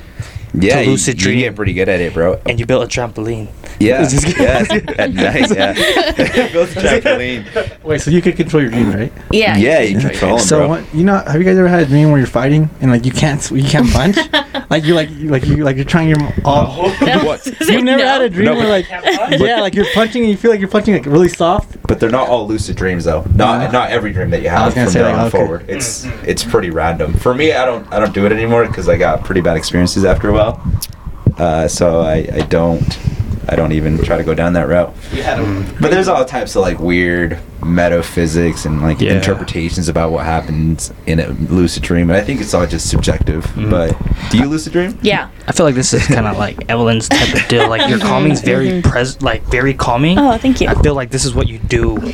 yeah, to you- lucid you, dream. get pretty good at it, bro. and you built a trampoline. Yeah, (laughs) Just kidding. yeah, (laughs) at night, yeah. (laughs) built a trampoline. Wait, so you could control your dream, right? Yeah. Yeah, you control 'em, So bro. what, you know, have you guys ever had a dream where you're fighting and like you can't you can't punch? like you're like you like you like you're trying your all. What? You never No. had a dream No, where like yeah, like you're punching and you feel like you're punching like really soft. But they're not all lucid dreams, though. Not not every dream that you have from say, there like, on okay. forward. It's it's pretty random. For me, I don't I don't do it anymore because I got pretty bad experiences after a while. Uh, so I, I don't I don't even try to go down that route. But there's all types of like weird metaphysics and like Yeah. interpretations about what happens in a lucid dream. And I think it's all just subjective. Mhm. But do you lucid dream? Yeah. I feel like this is kind of like (laughs) Evelyn's type of deal. Like your calming's very pres, like very calming. Oh, thank you. I feel like this is what you do.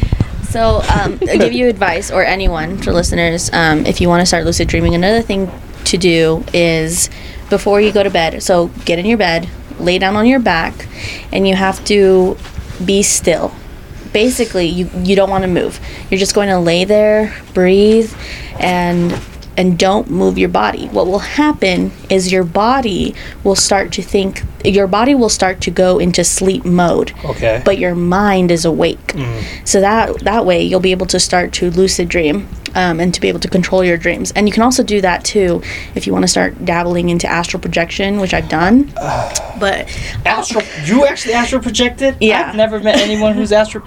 So, um, I give you advice, or anyone for listeners, um, if you want to start lucid dreaming, another thing to do is before you go to bed. So, get in your bed, lay down on your back, and you have to be still. Basically, you you don't want to move. You're just going to lay there, breathe, and and don't move your body. What will happen is your body will start to think. Your body will start to go into sleep mode Okay. but your mind is awake. So that that way you'll be able to start to lucid dream um, and to be able to control your dreams. And you can also do that too if you want to start dabbling into astral projection, which I've done. (sighs) But astral, you actually astral projected? Yeah. I've never met anyone who's (laughs) astral.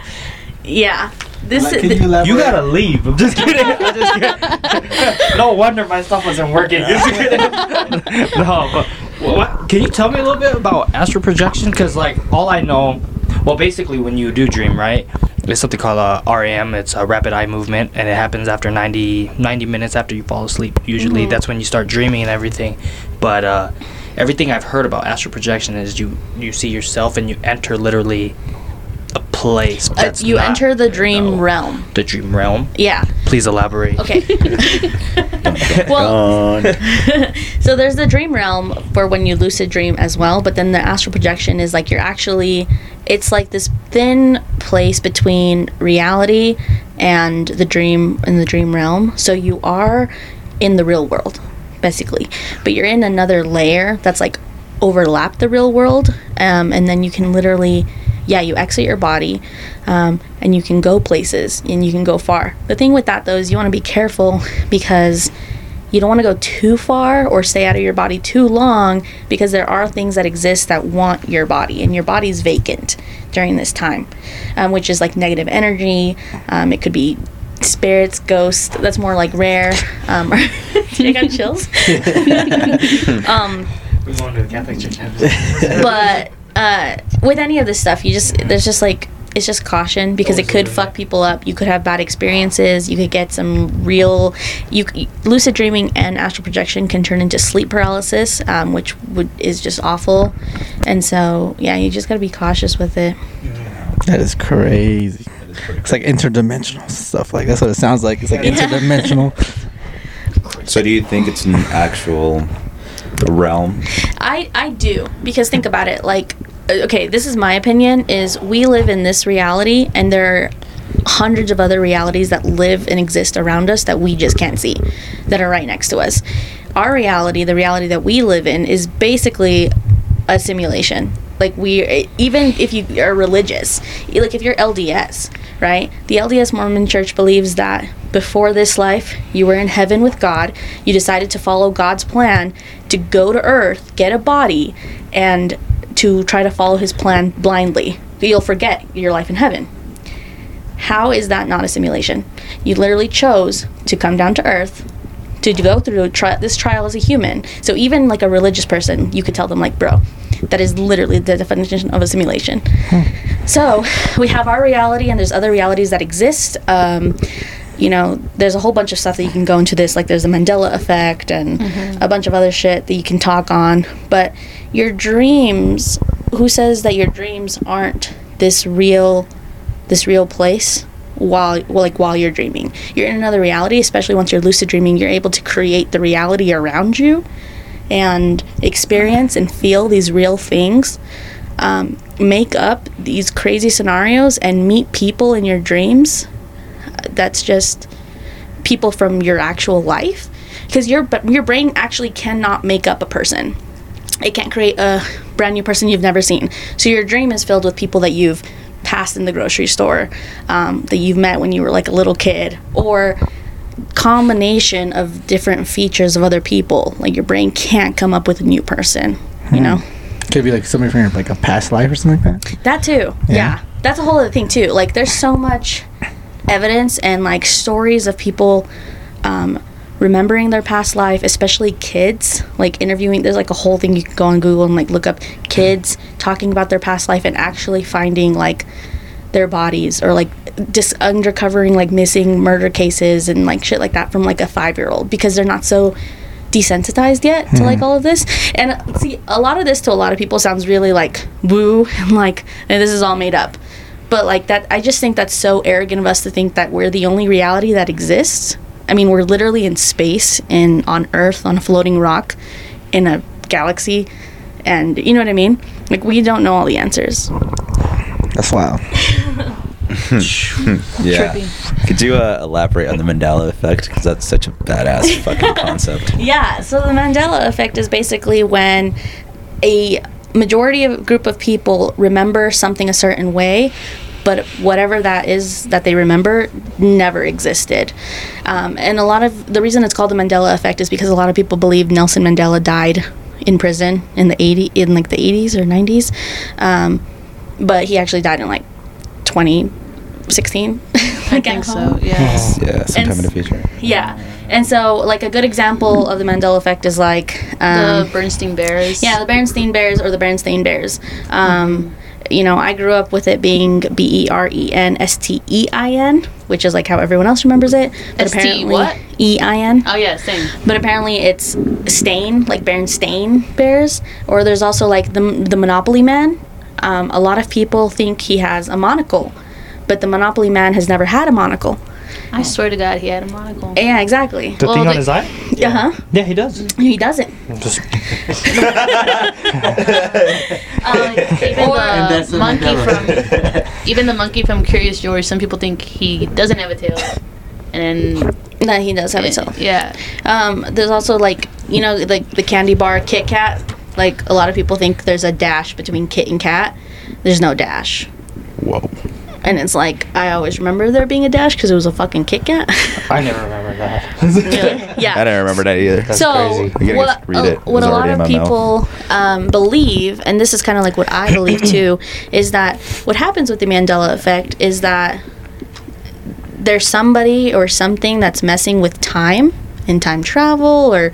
yeah, this Like, is. can you elaborate? You gotta leave. I'm (laughs) just kidding. I'm (laughs) just kidding. (laughs) no wonder my stuff wasn't working. No, but what? Can you tell me a little bit about astral projection? Because like all I know, well, basically when you do dream, right? It's something called a REM. It's a rapid eye movement, and it happens after 90, 90 minutes after you fall asleep. Usually, that's when you start dreaming and everything. But uh, everything I've heard about astral projection is you you see yourself and you enter literally a place. uh, That's you not- enter the dream no. realm. The dream realm. Yeah. Please elaborate. Okay. (laughs) (laughs) well, (laughs) so there's the dream realm for when you lucid dream as well, but then the astral projection is like you're actually it's like this thin place between reality and the dream in the dream realm. So you are in the real world basically, but you're in another layer that's like overlap the real world um, and then you can literally yeah you exit your body um, and you can go places and you can go far. The thing with that though is you want to be careful because you don't want to go too far or stay out of your body too long because there are things that exist that want your body and your body's vacant during this time um, which is like negative energy. Um, it could be spirits ghosts that's more like rare. Um, (laughs) did I got chills? (laughs) (laughs) Um, We're going to the Catholic Church. but uh, with any of this stuff, you just there's just like it's just caution because it could fuck people up. You could have bad experiences. You could get some real. You lucid dreaming and astral projection can turn into sleep paralysis, um, which would is just awful. And so yeah, you just gotta be cautious with it. That is crazy. It's like interdimensional stuff. Like that's what it sounds like. It's like Yeah. interdimensional. (laughs) So do you think it's an actual realm? I I do because think about it. Like, okay, this is my opinion. Is we live in this reality, and there are hundreds of other realities that live and exist around us that we just can't see, that are right next to us. Our reality, the reality that we live in, is basically a simulation. Like we, even if you are religious, like if you're LDS, right? The LDS Mormon Church believes that before this life, you were in heaven with God. You decided to follow God's plan to go to earth, get a body, and to try to follow his plan blindly. You'll forget your life in heaven. How is that not a simulation? You literally chose to come down to earth to go through tri- this trial as a human. So even like a religious person, you could tell them like, bro, that is literally the definition of a simulation. So we have our reality, and there's other realities that exist. Um, you know, there's a whole bunch of stuff that you can go into this. Like there's the Mandela effect and a bunch of other shit that you can talk on. But your dreams, who says that your dreams aren't this real, this real place? While, well, like while you're dreaming, you're in another reality. Especially once you're lucid dreaming, you're able to create the reality around you, and experience and feel these real things. Um, make up these crazy scenarios and meet people in your dreams that's just people from your actual life because your your brain actually cannot make up a person it can't create a brand new person you've never seen so your dream is filled with people that you've passed in the grocery store um, that you've met when you were like a little kid or combination of different features of other people like your brain can't come up with a new person you know Could be like somebody from your, like a past life or something like that. that too. Yeah. Yeah. That's a whole other thing too. Like there's so much evidence and like stories of people um, remembering their past life, especially kids. Like interviewing there's like a whole thing you can go on Google and like look up kids talking about their past life and actually finding like their bodies or like just undercovering like missing murder cases and like shit like that from like a five year old because they're not so desensitized yet to like all of this and see a lot of this to a lot of people sounds really like woo (laughs) and like and this is all made up but like that i just think that's so arrogant of us to think that we're the only reality that exists i mean we're literally in space and on earth on a floating rock in a galaxy and you know what i mean like we don't know all the answers That's wild. (laughs) (laughs) Yeah. Could you uh, elaborate on the Mandela effect? Because that's such a badass fucking concept. (laughs) Yeah, so the Mandela effect is basically when a majority of group of people remember something a certain way, but whatever that is that they remember never existed. Um, and a lot of the reason it's called the Mandela effect is because a lot of people believe Nelson Mandela died in prison in the 80 in like the 80s or 90s. Um, but he actually died in like 2016. (laughs) I think so. Yes. Yeah, sometime in the s- future. Yeah. And so, like, a good example of the Mandela effect is like. Um, the Bernstein Bears. yeah, the Bernstein Bears or the Bernstein Bears. Um, You know, I grew up with it being B E R E N S T E I N, which is like how everyone else remembers it. But S T apparently, what? E I N. Oh yeah, same. But apparently, it's Stain, like Bernstein Bears. Or there's also like the the Monopoly Man. Um, a lot of people think he has a monocle, but the Monopoly Man has never had a monocle. I swear to God, he had a monocle. Yeah, exactly. The Well, thing on his eye? Uh huh. Yeah, he does. He doesn't. Just (laughs) (laughs) Uh, even the monkey from (laughs) even the monkey from Curious George. Some people think he doesn't have a tail, and then No, he does have a tail. yeah, Um, there's also like you know like the candy bar Kit Kat. Like a lot of people think there's a dash between Kit and cat. There's no dash, Whoa. And it's like I always remember there being a dash because it was a fucking Kit Kat. I never remember that. (laughs) yeah. I don't remember that either. That's so crazy. What, just read a, it. It what was a lot of in my mouth. people um, believe, and this is kind of like what I believe too, (coughs) is that what happens with the Mandela effect is that there's somebody or something that's messing with time and time travel or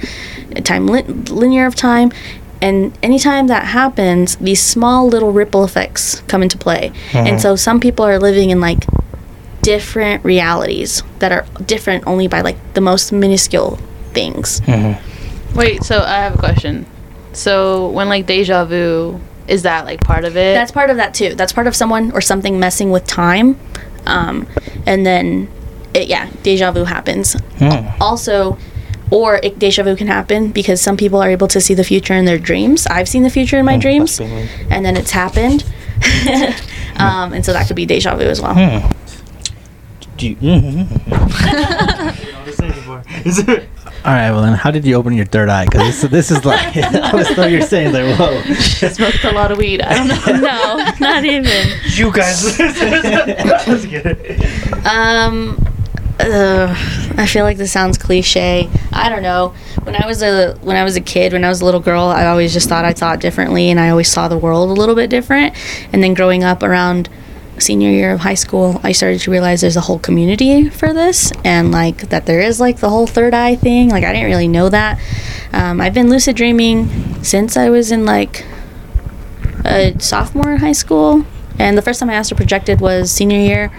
time lin- linear of time. And anytime that happens, these small little ripple effects come into play. And uh-huh. so some people are living in like different realities that are different only by like the most minuscule things. Mm-hmm. Wait, so I have a question. So when like deja vu, is that like part of it? That's part of that too. That's part of someone or something messing with time, um, and then it, yeah, deja vu happens. Hmm. Also, or it, deja vu can happen because some people are able to see the future in their dreams. I've seen the future in my dreams, and then it's happened, (laughs) um, and so that could be deja vu as well. Hmm. Do you, All right, well then, how did you open your third eye? Because this, this is like (laughs) I was thought you were saying like, whoa. (laughs) Smoked a lot of weed. I don't know. no, not even. you guys. Um, uh, I feel like this sounds cliche. I don't know. When I was a when I was a kid, when I was a little girl, I always just thought I thought differently, and I always saw the world a little bit different. And then growing up around senior year of high school, I started to realize there's a whole community for this, and like that there is like the whole third eye thing. Like I didn't really know that. Um, I've been lucid dreaming since I was in like a sophomore in high school, and the first time I astral projected was senior year.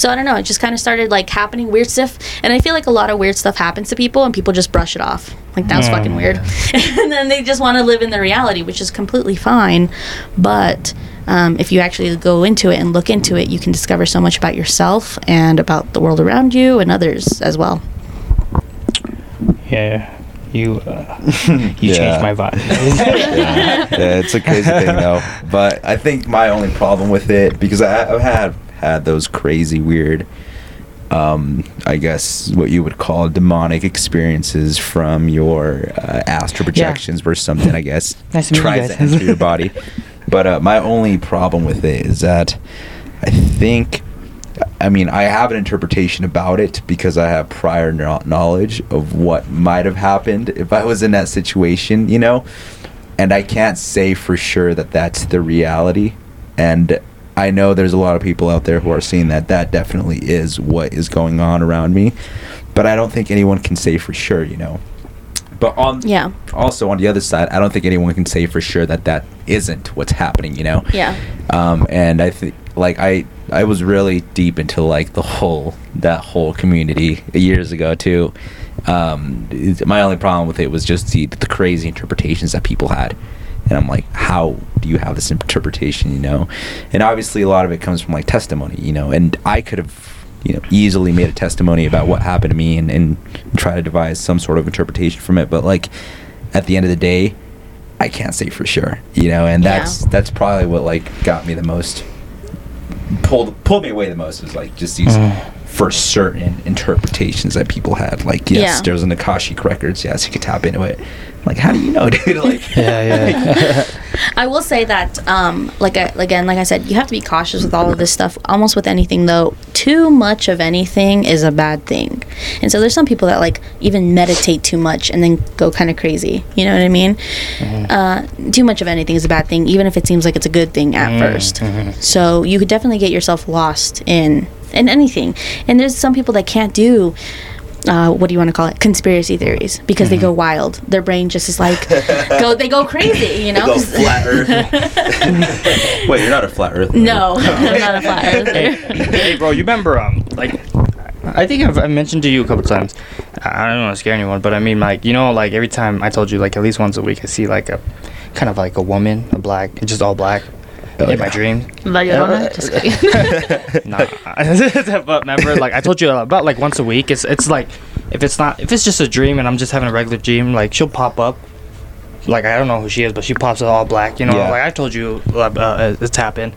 So I don't know. It just kind of started like happening weird stuff, and I feel like a lot of weird stuff happens to people, and people just brush it off. Like that's Mm. fucking weird, (laughs) and then they just want to live in the reality, which is completely fine. But um, if you actually go into it and look into it, you can discover so much about yourself and about the world around you and others as well. Yeah, you uh, you Yeah. changed my vibe. yeah, (laughs) yeah, it's a crazy thing though. But I think my only problem with it because I, I've had had those crazy weird, um, I guess what you would call demonic experiences from your uh, astral projections versus something. I (laughs) guess Nice to meet you tries to enter your body. (laughs) But uh, my only problem with it is that I think. I mean, I have an interpretation about it because I have prior kno- knowledge of what might have happened if I was in that situation, you know? And I can't say for sure that that's the reality. And I know there's a lot of people out there who are seeing that that definitely is what is going on around me. But I don't think anyone can say for sure, you know? But on Yeah. also on the other side, I don't think anyone can say for sure that that isn't what's happening, you know? Yeah. um, and I think like I I was really deep into like the whole that whole community years ago too. Um, my only problem with it was just the the crazy interpretations that people had, and I'm like, how do you have this interpretation? You know, and obviously a lot of it comes from like testimony, you know, and I could have you know easily made a testimony about what happened to me and and try to devise some sort of interpretation from it, but like at the end of the day. I can't say for sure, you know, and Yeah. that's that's probably what like got me the most pulled pulled me away the most was like just these Mm. for certain interpretations that people had. Like, yes, Yeah. there was an Akashic records. Yes, you could tap into it. Like, how do you know, (laughs) dude? Like, (laughs) Yeah, yeah. (laughs) I will say that, um, like I, again, like I said, you have to be cautious with all of this stuff. Almost with anything, though, too much of anything is a bad thing. And so there's some people that like even meditate too much and then go kind of crazy. You know what I mean? Uh, too much of anything is a bad thing, even if it seems like it's a good thing at first. So you could definitely get yourself lost in in anything. And there's some people that can't do. Uh, what do you want to call it? Conspiracy theories because they go wild. Their brain just is like go. They go crazy, you (laughs) know. go flat Earth. (laughs) Wait, you're not a flat Earth. no, I'm not a flat (laughs) hey, earther. hey, bro, you remember um like I think I've, I mentioned to you a couple times. I I don't want to scare anyone, but I mean like you know like every time I told you like at least once a week I see like a kind of like a woman, a black, just all black. In my yeah. dream, La Llorona? Just kidding. (laughs) nah. (laughs) but remember, like I told you about like once a week. It's it's like if it's not if it's just a dream and I'm just having a regular dream, like she'll pop up. Like I don't know who she is, but she pops up all black. You know, Yeah. like I told you, uh, uh, it's happened.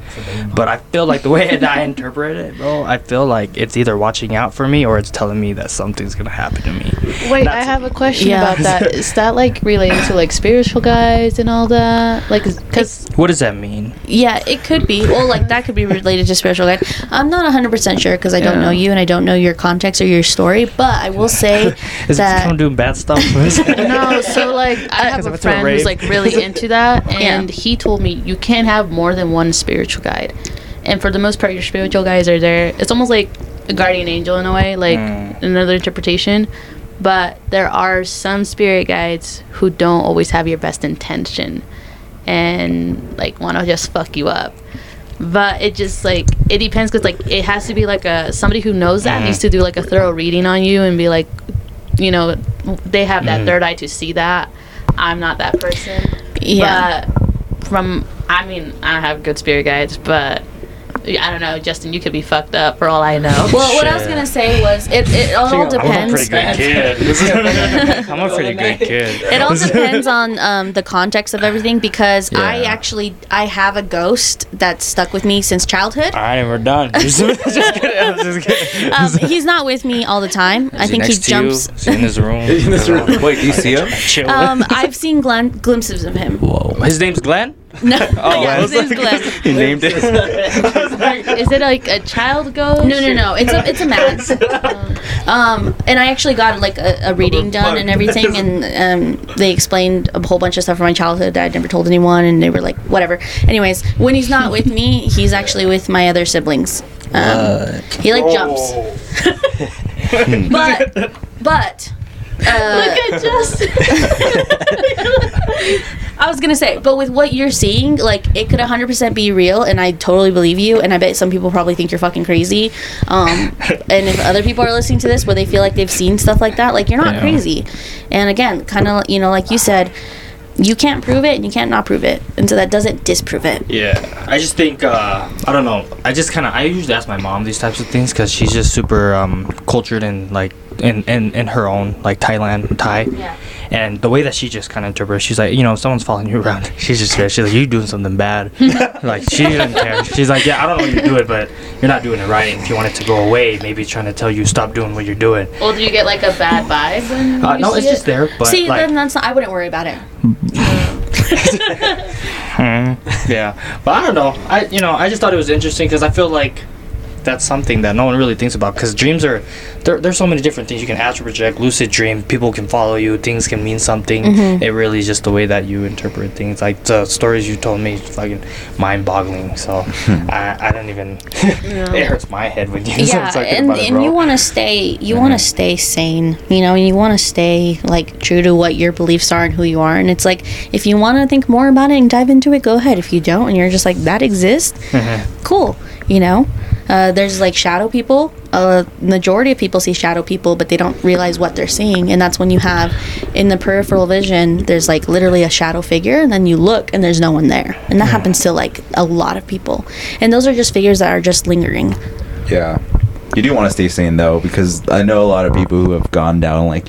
But I feel like the way that I interpret it, bro, I feel like it's either watching out for me or it's telling me that something's gonna happen to me. Wait, I That's- have a question Yeah. about that. Is that like related to like spiritual guides and all that? Like, because What does that mean? Yeah, it could be. Well, like that could be related to spiritual guide. I'm not 100% sure because I don't Yeah. know you and I don't know your context or your story, but I will say (laughs) Is it that someone doing bad stuff? (laughs) no, so like I have a it to a friend who's like really (laughs) into that, Yeah. and he told me you can't have more than one spiritual guide, and for the most part, your spiritual guides are there. It's almost like a guardian angel in a way, like Mm. another interpretation. But there are some spirit guides who don't always have your best intention, and like want to just fuck you up. But it just like it depends because like it has to be like a somebody who knows that Mhm. needs to do like a thorough reading on you and be like, you know, they have that Mhm. third eye to see that. I'm not that person. yeah. But from I mean, I have good spirit guides, but I don't know, Justin. You could be fucked up for all I know. (laughs) Well, what I was gonna say was it, it all I'm (laughs) (laughs) a pretty good kid. I'm a pretty good kid. It all depends on um, the context of everything because I actually I have a ghost that's stuck with me since childhood. All right, we're done. just kidding. Just kidding. Um, he's not with me all the time. I think he next to you? jumps. Is he in his room. In this room. Wait, do you see him? Chill. Um, I've seen glen- glimpses of him. Whoa. his name's Glenn. (laughs) No, Oh, yeah, I his was name's (laughs) Glenn. He named it. (laughs) Is it like a child ghost? No, no, no. It's a it's a man. Um, and I actually got like a, a reading done and everything, and um, they explained a whole bunch of stuff from my childhood that I'd never told anyone, and they were like, whatever. Anyways, when he's not with me, he's actually with my other siblings. Um, he like jumps, but but. Uh, Look at Justin. (laughs) I was gonna say, but with what you're seeing, like it could 100% be real, and I totally believe you. And I bet some people probably think you're fucking crazy. Um, and if other people are listening to this, where they feel like they've seen stuff like that, like you're not Yeah. crazy. And again, kind of you know, like you said, you can't prove it, and you can't not prove it, and so that doesn't disprove it. Yeah, I just think uh, I don't know. I just kind of I usually ask my mom these types of things because she's just super um, cultured and like in, in in her own like Thailand Thai. Yeah. And the way that she just kind of interprets, she's like, you know, if someone's following you around, (laughs) she's just scared. She's like, you're doing something bad. (laughs) like she doesn't care. She's like, yeah, I don't know what you do it, but you're not doing it right. And if you want it to go away, maybe trying to tell you stop doing what you're doing. well, do you get like a bad vibe when Uh, you no, see it's it? just there. But See, like, then that's not, I wouldn't worry about it. (laughs) Hmm, yeah, but I don't know. I you know I just thought it was interesting because I feel like that's something that no one really thinks about because dreams are there, there's so many different things you can astral project. Lucid dream people can follow you things can mean something. Mm-hmm. It really is just the way that you interpret things. Like the stories you told me fucking mind-boggling. So (laughs) I, I don't even (laughs) it hurts my head when you yeah start thinking and, about it, and bro. you want to stay you want to mm-hmm. stay sane you know and you want to stay like true to what your beliefs are and who you are. And it's like if you want to think more about it and dive into it go ahead. If you don't and you're just like that exists mm-hmm. cool you know uh, there's like shadow people. A majority of people see shadow people but they don't realize what they're seeing. And that's when you have in the peripheral vision there's like literally a shadow figure and then you look and there's no one there. And that happens to like a lot of people. And those are just figures that are just lingering. Yeah. You do want to stay sane though, because I know a lot of people who have gone down like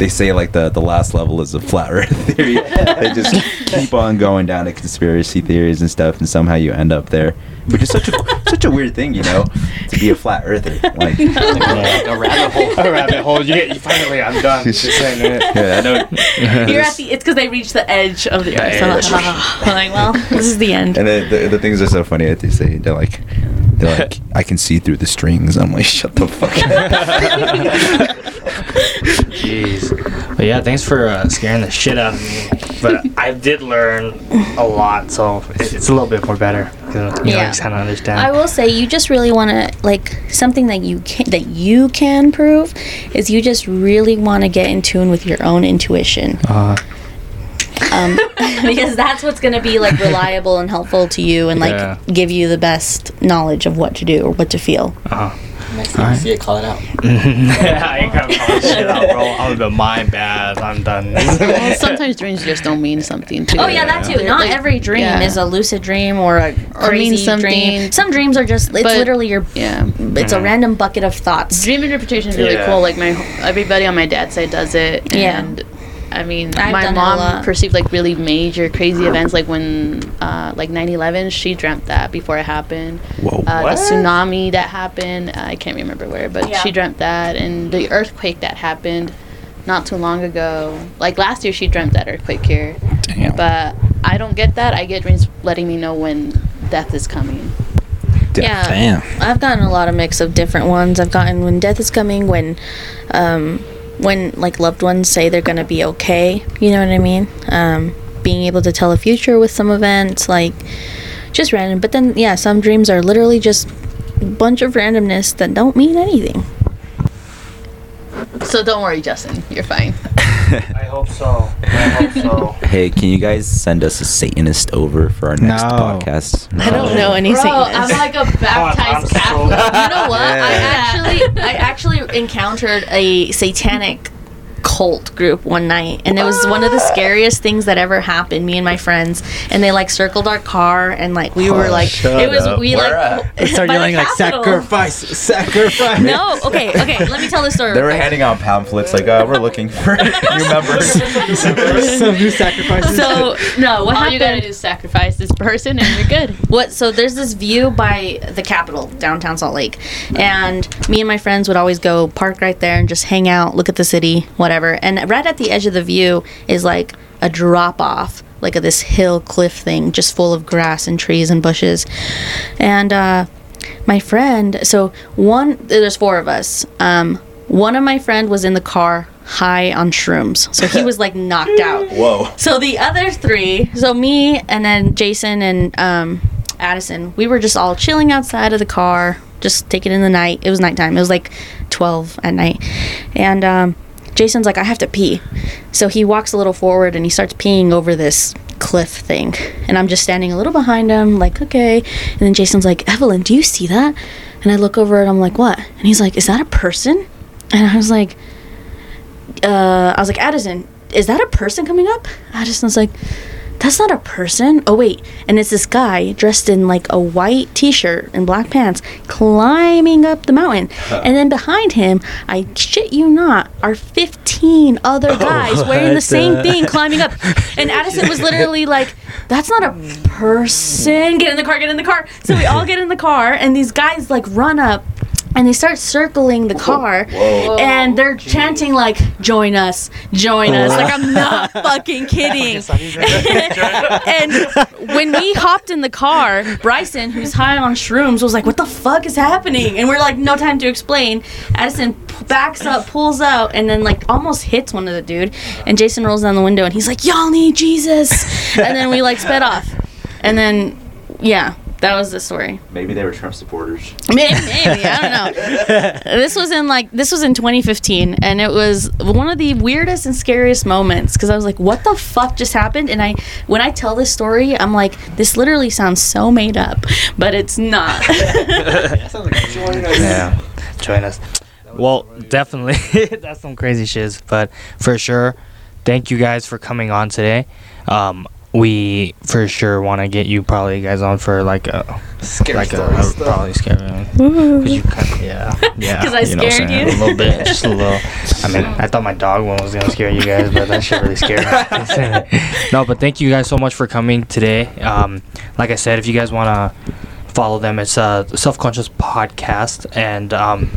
they say like the the last level is a flat (laughs) earth theory. they just keep on going down to conspiracy theories and stuff, and somehow you end up there, which is such a such a weird thing, you know, to be a flat earther. Like, (laughs) a rabbit hole a rabbit hole you get you finally I'm done just (laughs) saying it yeah, I know. You're at the. It's because they reach the edge of the earth. edge. So I'm like, well, this is the end. And then the, the things are so funny that they say they're like, they're (laughs) like, I can see through the strings. I'm like, shut the fuck up. Jeez. But yeah, thanks for uh, scaring the shit out of me. But I did learn a lot, so it, it's a little bit more better. You know, Yeah. I kind of understand. I will say, you just really want to like something that you can that you can prove is you just really want to get in tune with your own intuition, uh, um, (laughs) because that's what's going to be like reliable and helpful to you, and like Yeah. give you the best knowledge of what to do or what to feel. uh-huh. Next time you see it, call it out. yeah, (laughs) (laughs) I ain't gonna call shit out, bro. I'm gonna my bad. I'm done. Well, sometimes dreams just don't mean something too. Oh yeah, that too. Not like- every dream yeah. is a lucid dream or a Or crazy means something. dream. Some dreams are just it's But- literally your Yeah. it's a random bucket of thoughts. Dream interpretation is really Yeah. cool. Like my everybody on my dad's side does it. Yeah. And I mean, I've my done it a mom perceived like really major, crazy events, like when uh, like 9/11. She dreamt that before it happened. Whoa. Uh, What? the tsunami that happened. I can't remember where, but Yeah. she dreamt that, and the earthquake that happened not too long ago. Like last year, she dreamt that earthquake here. Damn. But I don't get that. I get dreams letting me know when death is coming. Yeah. Damn. I've gotten a lot of mix of different ones. I've gotten when death is coming, when um when like loved ones say they're gonna be okay. You know what I mean? Um being able to tell a future with some events, like just random. But then yeah, some dreams are literally just a bunch of randomness that don't mean anything. So don't worry, Justin. You're fine. I hope so. I hope so. (laughs) Hey, can you guys send us a Satanist over for our next No. podcast? I don't know any Bro, I'm Satanists. like a I'm baptized so- Catholic. you know what? I Yeah. actually I actually encountered a satanic cult group one night, and it was one of the scariest things that ever happened. Me and my friends, and they like circled our car, and like we were like, it was up. we Where like at? (laughs) They start yelling like sacrifice, sacrifice. No, okay, okay. Let me tell the story. They were handing out pamphlets like, uh, we're looking for new members. Some new sacrifices. So no, what All happened? you gotta do is sacrifice this person, and you're good. what so there's this view by the capitol downtown salt lake and me and my friends would always go park right there and just hang out look at the city whatever and right at the edge of the view is like a drop off like a, this hill cliff thing just full of grass and trees and bushes and uh my friend so one there's four of us um one of my friend was in the car high on shrooms so he was like knocked out (laughs) Whoa. so the other three, so me and then Jason and um, Addison, we were just all chilling outside of the car, just taking in the night. It was nighttime. It was like 12 at night. And um, Jason's like, I have to pee. So he walks a little forward and he starts peeing over this cliff thing. And I'm just standing a little behind him, like, okay. And then Jason's like, Evelyn, do you see that? And I look over and I'm like, what? And he's like, is that a person? And I was like, uh, I was like, Addison, is that a person coming up? Addison's like, that's not a person. Oh wait, and it's this guy dressed in like a white t-shirt and black pants climbing up the mountain. (laughs) And then behind him, I shit you not, are 15 other (laughs) oh, guys wearing the same thing (laughs) climbing up. And Addison was literally like, that's not a person. Get in the car, get in the car. So we all get in the car and these guys like run up and they start circling the car and they're chanting like join us join us like i'm not (laughs) fucking kidding. and when we hopped in the car bryson who's high on shrooms was like what the fuck is happening? And we're like no time to explain. Addison backs up pulls out and then like almost hits one of the dude. And jason rolls down the window and he's like y'all need jesus. And then we like sped off. And then yeah that was the story Maybe they were Trump supporters. Maybe, maybe I don't know. (laughs) this was in like this was in 2015, and it was one of the weirdest and scariest moments because I was like, "What the fuck just happened?" And I, when I tell this story, I'm like, "This literally sounds so made up, but it's not." (laughs) yeah, join us. Well, definitely, (laughs) that's some crazy shiz. But for sure, thank you guys for coming on today. Um, we for sure want to get you probably guys on for like a Scary like a, stories, a probably scary because you kind of yeah (laughs) Because I you know what I'm scared saying? you? a little bit just a (laughs) little. I mean, I thought my dog one was gonna scare you guys, but that shit really scared me. (laughs) no, but thank you guys so much for coming today. Um, like I said, if you guys wanna follow them, it's a Self Conchas podcast and um.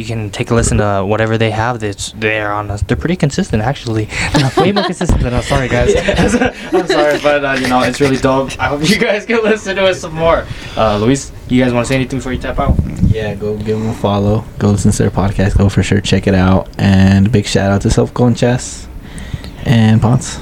You can take a listen to whatever they have. It's they're on. Us. They're pretty consistent, actually. They're way more consistent than us. Sorry, guys. (laughs) (laughs) I'm sorry, but uh, you know it's really dope. I hope you guys can (laughs) listen to it some more. Uh, Luis, you guys want to say anything before you tap out? Yeah, go give them a follow. Go listen to their podcast. Go for sure check it out. And big shout out to Self Chess and Ponce.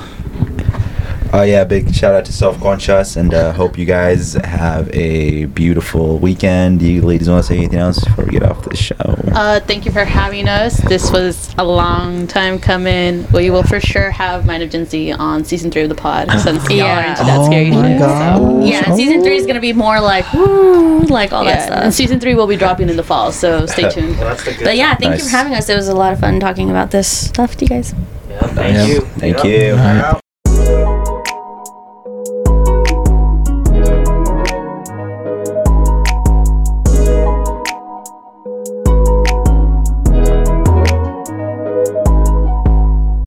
Oh yeah, big shout out to Self Conchas, and uh, hope you guys have a beautiful weekend. Do you ladies want to say anything else before we get off the show? Uh, thank you for having us. This was a long time coming. We will for sure have Mind of Gen Z on season three of the pod since y'all are Yeah. into that Oh scary my shit. God. So. yeah, and season three is gonna be more like woo, like all that stuff. and season three will be dropping in the fall, so stay (laughs) tuned. that's the good. But yeah, thank you for having us. It was a lot of fun talking about this stuff to you guys. Yeah, thank Yeah. you. Thank you. All right.